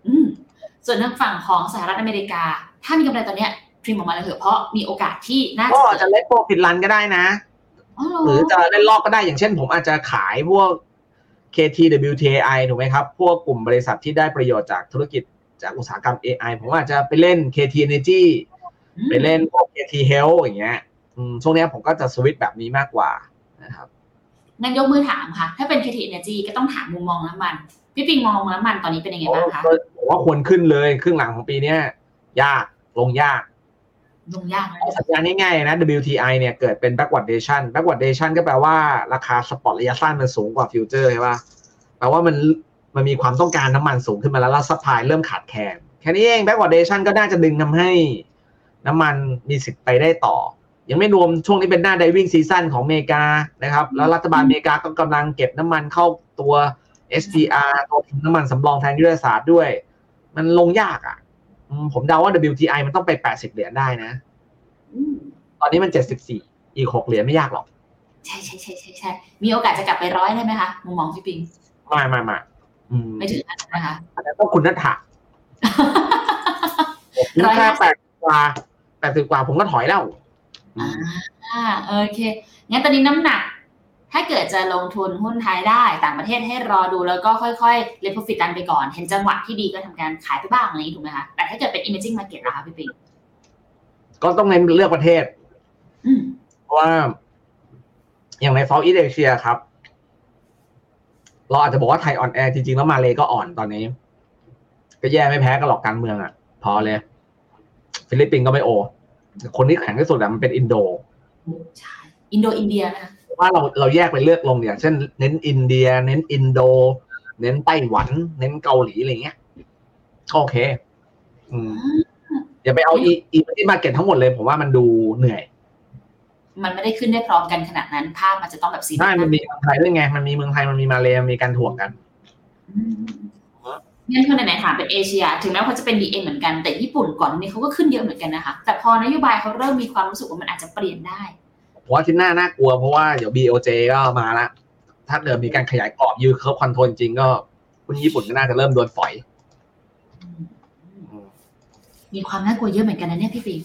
อืมส่วนทางฝั่งของสหรัฐอเมริกา ถ้ามีกำไรตอนเนี้ยพิมพ์ออกมาเลยเถอะเพราะมีโอกาสที่น่าก็จะจะเล่นโปรฟิตรันก็ได้นะอ๋อเหรหรืออจะเล่นรอบก็ได้อย่างเช่น ผมอาจจะขายพวก KT WTI ถูกไหมครับ พวกกลุ่มบริษัทที่ได้ประโยชน์จากธุรกิจจากอุตสาหกรรม AI ผมอาจจะไปเล่น KT Energy อืมไปเล่นพวก KT Health อย่างเงี้ยอืม ช่วงเนี้ยผมก็จะสวิตช์แบบนี้มากกว่านะครับงั้นยกมือถามค่ะ ถ้าเป็น KT Energy ก็ต้องถามมุมมองน้ำมัน พี่ปิงมองน้ำมันตอนนี้เป็นยังไงบ้างคะผมว่าควรขึ้นเลยครึ่งหลังของปีเนี้ยยากลงยาก ลงยากนะเอาสัญญาณง่ายๆนะ WTI เนี่ยเกิดเป็น backwardation backwardation ก็แปลว่าราคา spot ระยะสั้นมันสูงกว่าฟิวเจอร์ใช่ปะแปลว่ามันมันมีความต้องการน้ำมันสูงขึ้นมาแล้วแล้ว supply เริ่มขาดแคลนแค่นี้เอง backwardation ก็น่าจะดึงทำให้น้ำมันมีสิทธิ์ไปได้ต่อ ยังไม่รวมช่วงนี้เป็นหน้า driving season ของอเมริกานะครับ แล้วรัฐบาลอเมริกาก็กำลังเก็บน้ำมันเข้าตัว SPR ตัวน้ำมันสำรองทางยุทธศาสตร์ด้วย มันลงยากอะอืมผมเดาว่า WTI มันต้องไป 80 เหรียญได้นะอืมตอนนี้มัน 74 อีก 6 เหรียญไม่ยากหรอก ใช่ใช่ใช่ใช่ใช่มีโอกาสจะกลับไปร้อยได้ไหมคะ มุมมองพี่ปิงไม่ไม่ไม่อืมไม่ถึงนั้นนะคะอันนั้นต้องคุณนัทธะผมร้อยแค่ห้าสิบแปดกว่าแปดสิบกว่าผมก็ถอยแล้ว อือ่ามโอเคงั้นตอนนี้น้ำหนัก ถ้าเกิดจะลงทุนหุ้นไทยได้ต่างประเทศให้รอดูแล้วก็ค่อยๆเล p โ r ฟิตกันไปก่อน เห็นจังหวะที่ดีก็ทำการขายไปบ้างอะไรอย่างนี้ถูกไหมคะแต่ถ้าเกิดเป็น emerging market ล่ะคะพี่ปิงก็ต้องเน้นเลือกประเทศอืมเพราะว่า อย่างใน Southeast Asia ครับ เราอาจจะบอกว่าไทยอ่อนแอจริงๆแล้วมาเลก็อ่อนตอนนี้ ก็แย่ไม่แพ้กันหรอกการเมืองอะ พอเลย ฟิลิปปินส์ก็ไม่โอ คนที่แข็งที่สุดอะมันเป็นอินโดใช่อินโดอินเดียนะคะว่าเราเราแยกไปเลือกลงอย่างเช่น เน้นอินเดีย เน้นอินโด เน้นไต้หวัน เน้นเกาหลีอะไรเงี้ยก็โอเค อืมอย่าไปเอาอีอีที่มาเก็ตทั้งหมดเลย ผมว่ามันดูเหนื่อย มันไม่ได้ขึ้นได้พร้อมกันขนาดนั้น ภาพมันจะต้องแบบสีใช่มันมีเมืองไทยด้วยไง มันมีเมืองไทยมันมีมาเลย์มีการถ่วงกัน อืมงั้นคนไหนๆถามเป็นเอเชีย ถึงแม้เขาจะเป็น DM เหมือนกันแต่ญี่ปุ่นก่อนนี้เขาก็ขึ้นเยอะเหมือนกันนะคะ แต่พอนโยบายเขาเริ่มมีความรู้สึกว่ามันอาจจะเปลี่ยนได้ผมว่าที่หน้าน่ากลัวเพราะว่าเดี๋ยว BOJ ก็มาละถ้าเกิดมีการขยายกรอบ yield curve control จริงก็หุ้นญี่ปุ่นก็น่าจะเริ่มโดนฝอย มีความน่ากลัวเยอะเหมือนกันนะเนี่ยพี่ปิง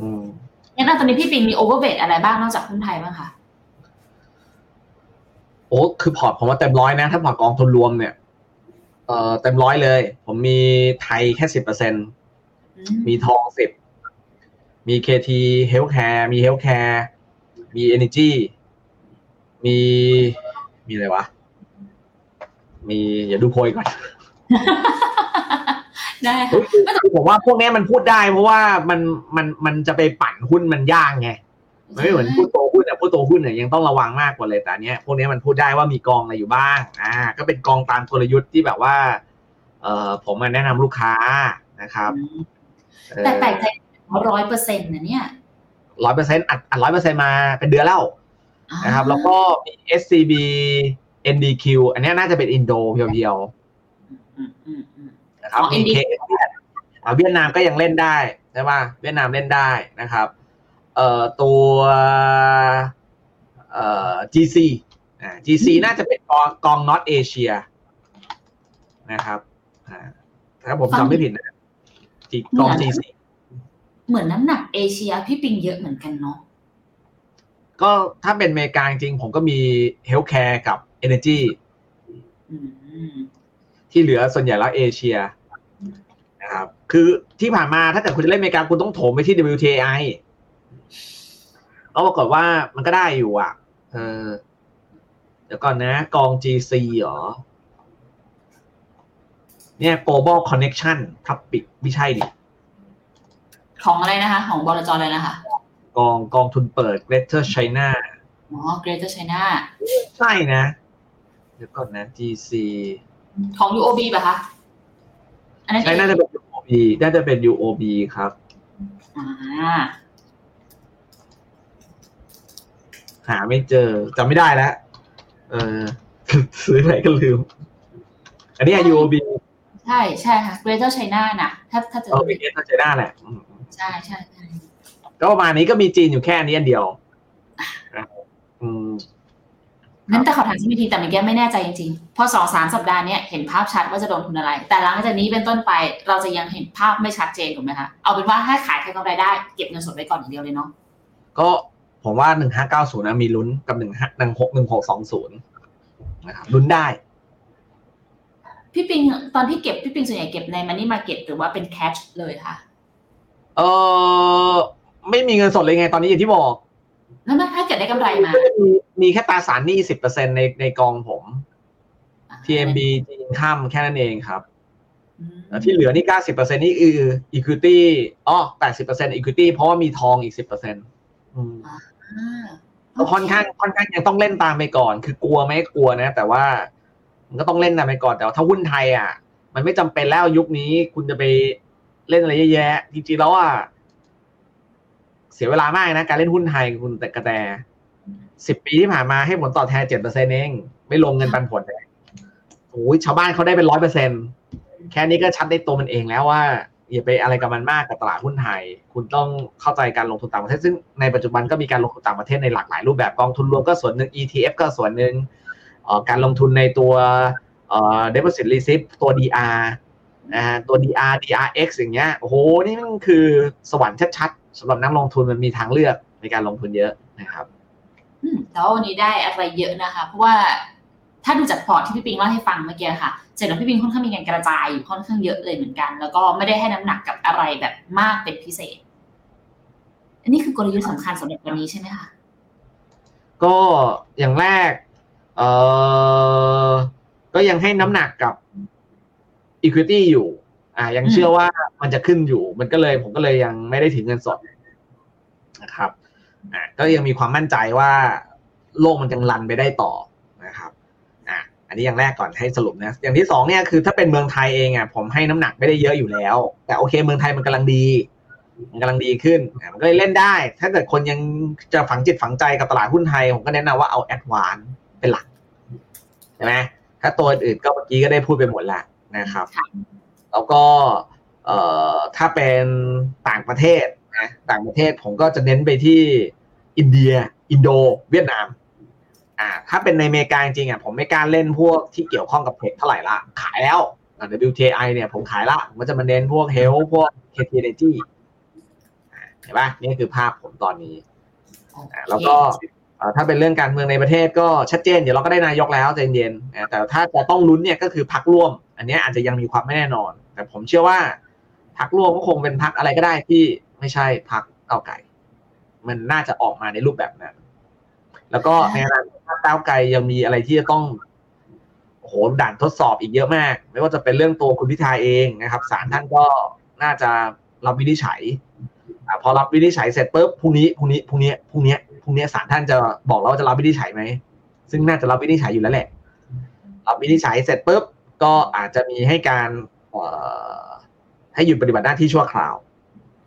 อืมงั้นตอนนี้พี่ปิงมี overweight อะไรบ้างนอกจากหุ้นไทยบ้างคะโอ้คือพอร์ตผมว่าเต็มร้อยนะ ถ้าพอร์ตกองทุนรวมเนี่ย เอ่อเต็มร้อยเลย ผมมีไทยแค่สิบเปอร์เซ็นตอืมีทองสิบมี KT Healthcare มี Healthcare มี Energy มีมีอะไรวะ มีอย่าดูโพยก่อน ได้เฮ้ค่ะยคือผมว่าพวกนี้มันพูดได้เพราะว่ามันมันมันจะไปปั่นหุ้นมันยากไง มันไม่เหมือนพูดโตหุ้นอะพูดโตหุ้นเนี่ยยังต้องระวังมากกว่าเลยแต่อันเนี้ยพวกนี้มันพูดได้ว่ามีกองอะไรอยู่บ้าง อ่า ก็เป็นกองตามกลยุทธ์ที่แบบว่า เอ่อผมมาแนะนำลูกค้านะครับ แต่แปลกใจร้อยเปอร์เซ็นต์นะเนี่ยร้อยเปอร์เซ็นต์อัดอัดร้อยเปอร์เซ็นต์มาเป็นเดือนแล้วนะครับ แล้วก็มี SCB NDQ อันเนี้ยน่าจะเป็นอินโดเพียวอืมอืมอืมๆนะครับอ๋อมี NDQ KS อ่าเวียดนามก็ยังเล่นได้ใช่ป่ะเวียดนามเล่นได้นะครับ เอ่อตัวเอ่อ GC อ่า GC น่าจะเป็นกองกองน็อตเอเชียนะครับอ่าถ้าผมจำไม่ผิดนะ G- กอง GC เหมือนน้ำหนักเอเชียพี่ปิงเยอะเหมือนกันเนาะก็ถ้าเป็นอเมริกาจริงๆผมก็มี Healthcare กับ Energy อืมที่เหลือส่วนใหญ่แล้วเอเชียนะครับคือที่ผ่านมาถ้าเกิดคุณจะเล่นอเมริกาคุณต้องโถมไปที่ WTI แล้วปรากฏว่ามันก็ได้อยู่อะ เออ เดี๋ยวก่อนนะ กอง GC เหรอ เนี่ย global connection topic ไม่ใช่ดิ ของอะไรนะคะ ของบลจอะไรนะคะ กองกองทุนเปิด Greater China อ๋อ Greater China ใช่นะ เดี๋ยวก่อนนะ GC ของ UOB ป่ะคะ อันนั้นใช่น่าจะเป็น UOB น่าจะเป็น UOB ครับ อ่า หาไม่เจอจำไม่ได้แล้ว เออ ซื้อไหนก็ลืม อันนี้ UOB ใช่ใช่ค่ะ Greater China น่ะ ถ้าถ้าจะเออเป็นเอสเจน่าแหละอืมใช่ใช่ใช่ก็ประมาณนี้ก็มีจีนอยู่แค่อันนี้อันเดียวอืมงั้นแต่ขอถามที่มีทีแต่เมื่อกี้ไม่แน่ใจจริงๆ พอสองสามสัปดาห์เนี้ยเห็นภาพชัดว่าจะลงทุนอะไร แต่หลังจากนี้เป็นต้นไปเราจะยังเห็นภาพไม่ชัดเจนถูกไหมคะ เอาเป็นว่าถ้าขายใครกำไรได้เก็บเงินสดไว้ก่อนอย่างเดียวเลยเนาะ ก็ ผมว่าหนึ่งห้าเก้าศูนย์นะมีลุ้นกับหนึ่งหนึ่งหกหนึ่งหกสองศูนย์นะครับลุ้นได้ พี่ปิงตอนที่เก็บพี่ปิงส่วนใหญ่เก็บในมันนี่มาเก็ตหรือว่าเป็นแคชเลยค่ะเออไม่มีเงินสดเลยไงตอนนี้อย่างที่บอกนั่นถ้าเกิดได้กำไรมาก็จะมีมีแค่ตราสารหนี้สิบเปอร์เซ็นในในกองผม TMB จีนข้ามแค่นั้นเองครับอืมแล้วที่เหลือนี่เก้าสิบเปอร์เซ็นนี่คือ equity อ๋อแปดสิบเปอร์เซ็น equity เพราะว่ามีทองอีกสิบเปอร์เซ็นต์อ่าก็ ค่อนข้างค่อนข้างยังต้องเล่นตามไปก่อน คือกลัวไหมกลัวนะ แต่ว่ามันก็ต้องเล่นตามไปก่อนแต่ว่าถ้าหุ้นไทยอะ มันไม่จำเป็นแล้วยุคนี้คุณจะไปเล่นอะไรเยอะแยะจริงๆแล้วอะเสียเวลามากนะการเล่นหุ้นไทยคุณแต่กระแตสิบปีที่ผ่านมาให้ผลตอบแทนเจ็ดเปอร์เซ็นเอง ไม่ลงเงินปันผลเลยโอ้ยชาวบ้านเขาได้เป็นร้อยเปอร์เซ็นแค่นี้ก็ชัดได้ตัวมันเองแล้วว่า อย่าไปอะไรกับมันมากกับตลาดหุ้นไทย คุณต้องเข้าใจการลงทุนต่างประเทศ ซึ่งในปัจจุบันก็มีการลงทุนต่างประเทศในหลากหลายรูปแบบกองทุนรวมก็ส่วนหนึ่ง ETF ก็ส่วนหนึ่งการลงทุนในตัวเอ่อ deposit receipt ตัว DR นะฮะตัว DR DRX อย่างเงี้ยโอ้โหนี่มันคือสวรรค์ชัดๆสำหรับนักลงทุนมันมีทางเลือกในการลงทุนเยอะนะครับแต่ว่าวันนี้ได้อะไรเยอะนะคะ เพราะว่า ถ้าดูจากพอร์ตที่พี่ปิงเล่าให้ฟังเมื่อกี้ค่ะเสร็จแล้วพี่ปิงค่อนข้างมีการกระจายอยู่ค่อนข้างเยอะเลยเหมือนกัน แล้วก็ไม่ได้ให้น้ำหนักกับอะไรแบบมากเป็นพิเศษ อันนี้คือกลยุทธ์สำคัญสำหรับวันนี้ใช่ไหมคะก็อย่างแรกเออก็ยังให้น้ำหนักกับ equity อยู่ อ่า ยังเชื่อว่ามันจะขึ้นอยู่ มันก็เลย ผมก็เลยยังไม่ได้ถือเงินสดนะครับ อ่าก็ยังมีความมั่นใจว่า โลกมันยังรันไปได้ต่อ อ่าอันนี้อย่างแรกก่อนให้สรุปนะอย่างที่สองเนี่ยคือถ้าเป็นเมืองไทยเองอะผมให้น้ำหนักไม่ได้เยอะอยู่แล้ว แต่โอเค เมืองไทยมันกำลังดี มันกำลังดีขึ้นอะมันก็เลยเล่นได้ ถ้าเกิดคนยังจะฝังจิตฝังใจกับตลาดหุ้นไทย ผมก็แนะนำว่าเอาแอดวานเป็นหลักใช่ไหมถ้าตัวอื่นก็เมื่อกี้ก็ได้พูดไปหมดแล้วนะครับ แล้วก็เอ่อถ้าเป็นต่างประเทศนะต่างประเทศผมก็จะเน้นไปที่อินเดีย อินโด เวียดนาม อ่าถ้าเป็นในอเมริกาจริงๆอะผมไม่กล้าเล่นพวกที่เกี่ยวข้องกับเทคเท่าไหร่ละขายแล้วอ่า WTI เนี่ยผมขายละผมก็จะมาเน้นพวกเฮลพวก KT Energy อ่าเห็นปะนี่คือภาพผมตอนนี้อ่าแล้วก็เอ่อถ้าเป็นเรื่องการเมืองในประเทศก็ชัดเจน เดี๋ยวเราก็ได้นายกแล้วใจเย็นๆนะแต่ถ้าจะต้องลุ้นเนี่ยก็คือพักร่วม อันเนี้ยอาจจะยังมีความไม่แน่นอน แต่ผมเชื่อว่าพักร่วมก็คงเป็นพักอะไรก็ได้ที่ไม่ใช่พักเก้าวไก่ มันน่าจะออกมาในรูปแบบนั้น แล้วก็ในอนาคตก้าวไกลยังมีอะไรที่จะต้องโอ้โหด่านทดสอบอีกเยอะมาก ไม่ว่าจะเป็นเรื่องตัวคุณพิธาเองนะครับศาลท่านก็น่าจะรับวินิจฉัยอะพอรับวินิจฉัยเสร็จปุ๊บพรุ่งนี้พรุ่งนี้พรุ่งนี้พรุ่งนี้พรุ่งนี้ศาลท่านจะบอกแล้วว่าจะรับวินิจฉัยไหมซึ่งน่าจะรับวินิจฉัยอยู่แล้วแหละรับวินิจฉัยเสร็จปุ๊บก็อาจจะมีให้การเอ่อให้หยุดปฏิบัติหน้าที่ชั่วคราว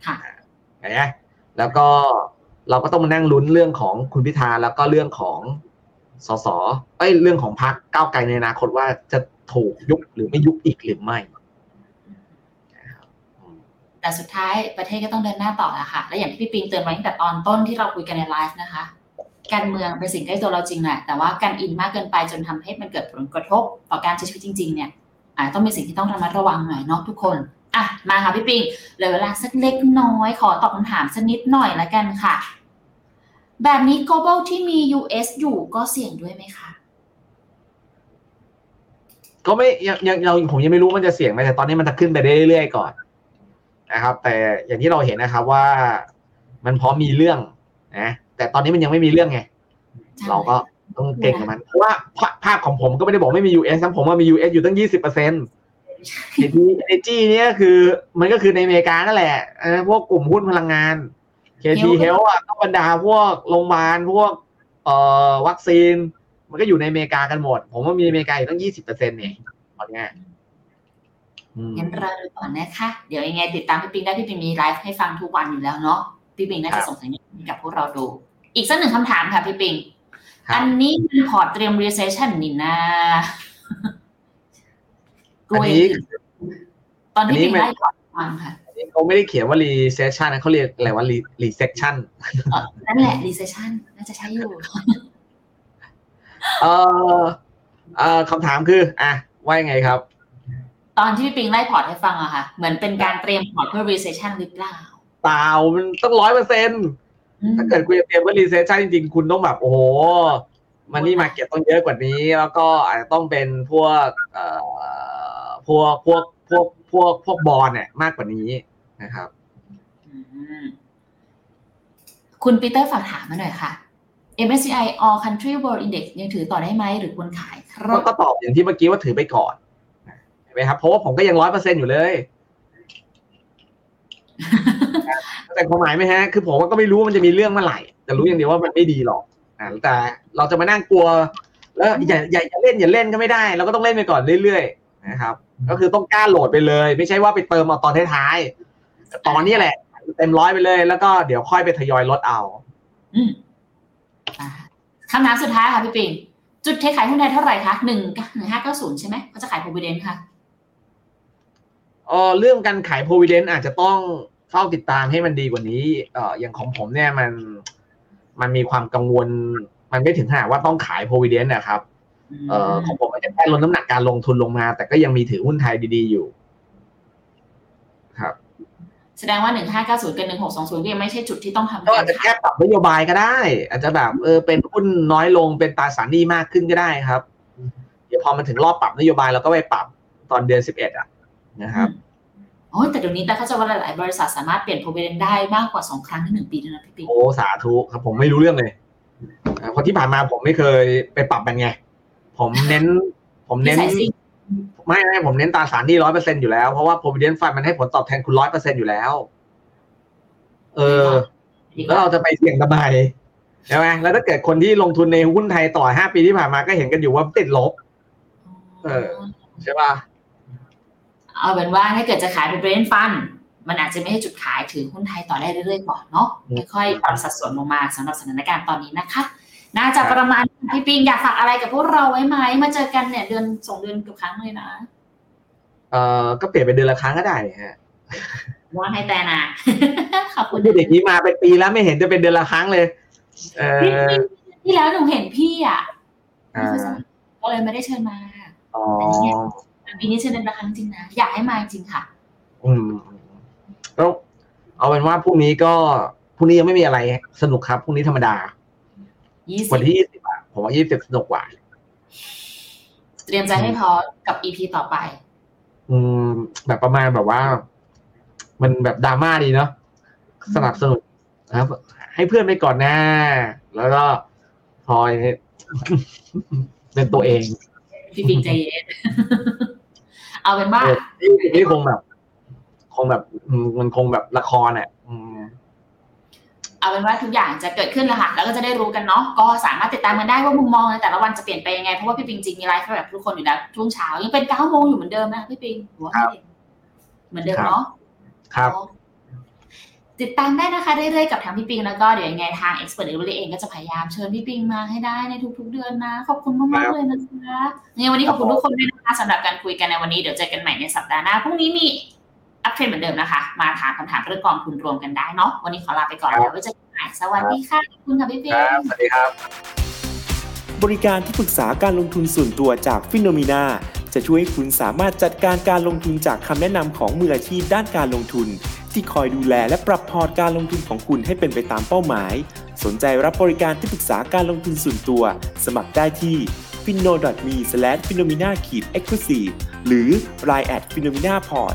ค่ะเห็นไหมแล้วก็ เราก็ต้องมานั่งลุ้นเรื่องของคุณพิธาแล้วก็เรื่องของสสเอ้ยเรื่องของพรรคก้าวไกลในอนาคตว่าจะถูกยุบหรือไม่ยุบอีกหรือไม่แต่สุดท้ายประเทศก็ต้องเดินหน้าต่อแหละค่ะ และอย่างที่พี่ปิงเตือนไว้ตั้งแต่ตอนต้นที่เราคุยกันในไลฟ์นะคะ การเมืองเป็นสิ่งใกล้ตัวเราจริงแหละ แต่ว่าการอินมากเกินไปจนทำให้มันเกิดผลกระทบ ต่อการใช้ชีวิตจริง ๆ เนี่ยอาจต้องเป็นสิ่งที่ต้องระมัดระวังหน่อยเนาะทุกคน อะ มาค่ะพี่ปิงเหลือเวลาสักเล็กน้อย ขอตอบคำถามสักนิดหน่อยละกันค่ะ แบบนี้ global ที่มี US อยู่ก็เสี่ยงด้วยไหมคะ ก็ไม่ยังยังเราผมยังไม่รู้มันจะเสี่ยงไหมแต่ตอนนี้มันจะขึ้นไปได้เรื่อยๆก่อนนะครับ แต่อย่างที่เราเห็นนะครับว่ามันพร้อมมีเรื่องนะแต่ตอนนี้มันยังไม่มีเรื่องไง เราก็ต้องเก่งกับมันเพราะว่าภาภาพของผมก็ไม่ได้บอกไม่มี US นะผมว่ามี US อยู่ตั้งยี่สิบเปอร์เซ็นต์เอทีเอจีเนี่ยคือมันก็คือในอเมริกานั่นแหละเออพวกกลุ่มหุ้นพลังงาน KT Health อะก็บรรดาพวกโรงพยาบาลพวกเอ่อวัคซีน มันก็อยู่ในอเมริกากันหมด ผมว่ามีอเมริกาอยู่ตั้งยี่สิบเปอร์เซ็นต์เนี่ยตอนเนี้ยอืมงั้นเราดูก่อนนะคะ เดี๋ยวยังไงติดตามพี่ปิงได้พี่ปิงมีไลฟ์ให้ฟังทุกวันอยู่แล้วเนาะพี่ปิงน่าครัจะบส่งสัญญาณให้กับพวกเราดู อีกสักหนึ่งคำถามค่ะพี่ปิงครับอันนี้เป็นพอร์ตเตรียม recession นี่นะกลัวอย่างอื่นตอนที่พี่ปิงไล่พอร์ตให้ฟังค่ะอันนี้ เขาไม่ได้เขียนว่า recession นะเขาเรียกอะไรว่า re- recession เออนั่นแหละ recession น่าจะใช้อยู่ เออเออคำถามคือ อะ ว่ายังไงครับ ตอนที่พี่ปิงไล่พอร์ตให้ฟังอะค่ะ เหมือนเป็นการเตรียมพอร์ตเพื่อ recession หรือเปล่าเปล่ามันต้องร้อยเปอร์เซ็นต์อืมถ้าเกิดคุณจะเตรียมเพื่อ recession จริงๆ คุณต้องแบบ โอ้โห money market ต้องเยอะกว่านี้ แล้วก็อาจจะต้องเป็นพวกเอ่อพวกพวกพวกพวกพวกบอลเนี่ยมากกว่านี้ นะครับอืมคุณปีเตอร์ฝากถามมาหน่อยค่ะ MSCI All Country World Index ยังถือต่อได้ไหมหรือควรขายครัก็บก็ตอบอย่างที่เมื่อกี้ว่าถือไปก่อนเห็นไหมครับเพราะว่าผมก็ยังร้อยเปอร์เซ็นอยู่เลยแต่ความหมายไหมฮะ คือผมก็ไม่รู้ว่ามันจะมีเรื่องเมื่อไหร่ แต่รู้อย่างเดียวว่ามันไม่ดีหรอกอ่าแต่เราจะมานั่งกลัว แล้วอย่าอย่าอย่าเล่นอย่าเล่นก็ไม่ได้ เราก็ต้องเล่นไปก่อนเรื่อยๆนะครับ ก็คือต้องกล้าโหลดไปเลย ไม่ใช่ว่าไปเติมเอาตอนท้ายๆ ตอนนี้แหละ เต็มร้อยไปเลย แล้วก็เดี๋ยวค่อยไปทยอยลดเอาอืมอ่าคำถามสุดท้ายค่ะพี่ปิงจุดเทขายหุ้นไทยเท่าไหร่คะหนึ่งหนึ่งห้าเก้าศูนย์ใช่ไหมเขาจะขาย provident ค่ะเออเรื่องการขาย provident อาจจะต้องเฝ้าติดตามให้มันดีกว่านี้ เอออย่างของผมเนี่ยมัน มันมีความกังวล มันไม่ถึงขนาดว่าต้องขาย provident นะครับ เออของผมอาจจะแค่ลดน้ำหนักการลงทุนลงมา แต่ก็ยังมีถือหุ้นไทยดีๆอยู่ครับ แสดงว่าหนึ่งห้าเก้าศูนย์กับหนึ่งหกสองศูนย์ก็ยังไม่ใช่จุดที่ต้องทำก็อาจจะแค่ปรับนโยบายก็ได้ อาจจะแบบเออเป็นหุ้นน้อยลงเป็นตราสารหนี้มากขึ้นก็ได้ครับ เดี๋ยวพอมันถึงรอบปรับนโยบายเราก็ไปปรับตอนเดือนสิบเอ็ดอะนะครับโอ้ยแต่เดี๋ยวนี้แต่เขาใจะว่าหลายๆบริษัทสามารถเปลี่ยน provident ได้มากกว่าสองครั้งในหนึ่งปีด้วยนะพี่ปิงโอ้สาธุครับผมไม่รู้เรื่องเลยอ่าเพราะที่ผ่านมาผมไม่เคยไปปรับมันไง ผมเน้น ผมเน้นพี่สายซิ่ง ไม่ไม่ผมเน้นตราสารหนี้ร้อยเปอร์เซ็นอยู่แล้ว เพราะว่า provident fund มันให้ผลตอบแทนคุณร้อยเปอร์เซ็นอยู่แล้ว เออดีกแล้วว่าเราจะไปเสี่ยงทำไมใช่ไหมแล้วถ้าเกิดคนที่ลงทุนในหุ้นไทยต่อห้าปีที่ผ่านมาก็เห็นกันอยู่ว่าติดลบ เออ ใช่ป่ะเอาเป็นว่าถ้าเกิดจะขาย provident fund มันอาจจะไม่ใช่จุดขายถือหุ้นไทยต่อได้เรื่อยๆก่อนเนาะอืมค่อยๆปรับสัดส่วนลงมาสำหรับสถานการณ์ตอนนี้นะคะ น่าจะประมาณนี้พี่ปิงอยากฝากอะไรกับพวกเราไว้ไหมมาเจอกันเนี่ยเดือนสองเดือนเกับครั้งเลยนะเออก็เปลี่ยนเป็นเดือนละครั้งก็ได้ฮะว่าให้แต่นะขอบคุณพูดอย่างนี้มาเป็นปีแล้วไม่เห็นจะเป็นเดือนละครั้งเลยเอพี่อปิงที่แล้วหนูเห็นพี่อะอ่าก็เลยไม่ได้เชิญมาอ๋อแต่ปีนี้เชิญเป็นละครั้งจริงนะอยากให้มาจริงค่ะ อืมก็เอาเป็นว่าพรุ่งนี้ก็พรุ่งนี้ยังไม่มีอะไรสนุกครับพรุ่งนี้ธรรมดา ยี่สิวันบที่ยี่สิบอะผมว่ายี่สิบสนุกกว่า เตรียมใจให้พร้อมกับอีพีต่อไป อืม แบบประมาณแบบว่า มันแบบดราม่าดีเนาะสนับสนุนนะครับ ให้เพื่อนไปก่อนหน้า แล้วก็พลอยเป็นตัวเอง พี่ปิงใจเย็น เอาเป็นว่าเออนี่นี่คงแบบ คงแบบอืมมันคงแบบละครอะ อืม เอาเป็นว่าทุกอย่างจะเกิดขึ้นแล้วค่ะแล้วก็จะได้รู้กันเนาะก็สามารถติดตามกันได้ว่ามุมมองในแต่ละวันจะเปลี่ยนไปยังไงเพราะว่าพี่ปิงจริงมีไลฟ์ให้แบบทุกคนอยู่แล้วช่วงเช้ายังเป็นเก้าโมงอยู่เหมือนเดิมนะพี่ปิงหัวาครับเหมือนเดิมเนาะครับติดตามได้นะคะเรื่อยๆกับทางพี่ปิงแล้วก็เดี๋ยวยังไงทาง Expert Delivery เองก็จะพยายามเชิญพี่ปิงมาให้ได้ในทุก ๆ เดือนนะ ขอบคุณมากๆเลยนะคะยังไงวันนี้ขอบคุณทุกคนด้วยนะคะสำหรับการคุยกันในวันนี้เดี๋ยวเจอกันใหม่ในสัปดาห์หน้าพรุ่งนี้มี อัปเทรนเหมือนเดิมนะคะ มาถามคำถามเรื่องกองทุนรวมกันได้เนาะวันนี้ขอลาไปก่อนแล้วไว้เจอกันใหม่สวัสดีค่ะขอบคุณค่ะพี่ปิคงรับสวัสดีครับ บริการที่ปรึกษาการลงทุนส่วนตัวจากฟิโนมีนาจะช่วยให้คุณสามารถจัดการการลงทุนจากคำแนะนำของมืออาชีพด้านการลงทุน ที่คอยดูแลและปรับพอร์ตการลงทุนของคุณให้เป็นไปตามเป้าหมาย สนใจรับบริการที่ปรึกษาการลงทุนส่วนตัว สมัครได้ที่ f i n o m e f i n o m i n a e x c l u s i v e หรือ line at f i n o m i n a p o r t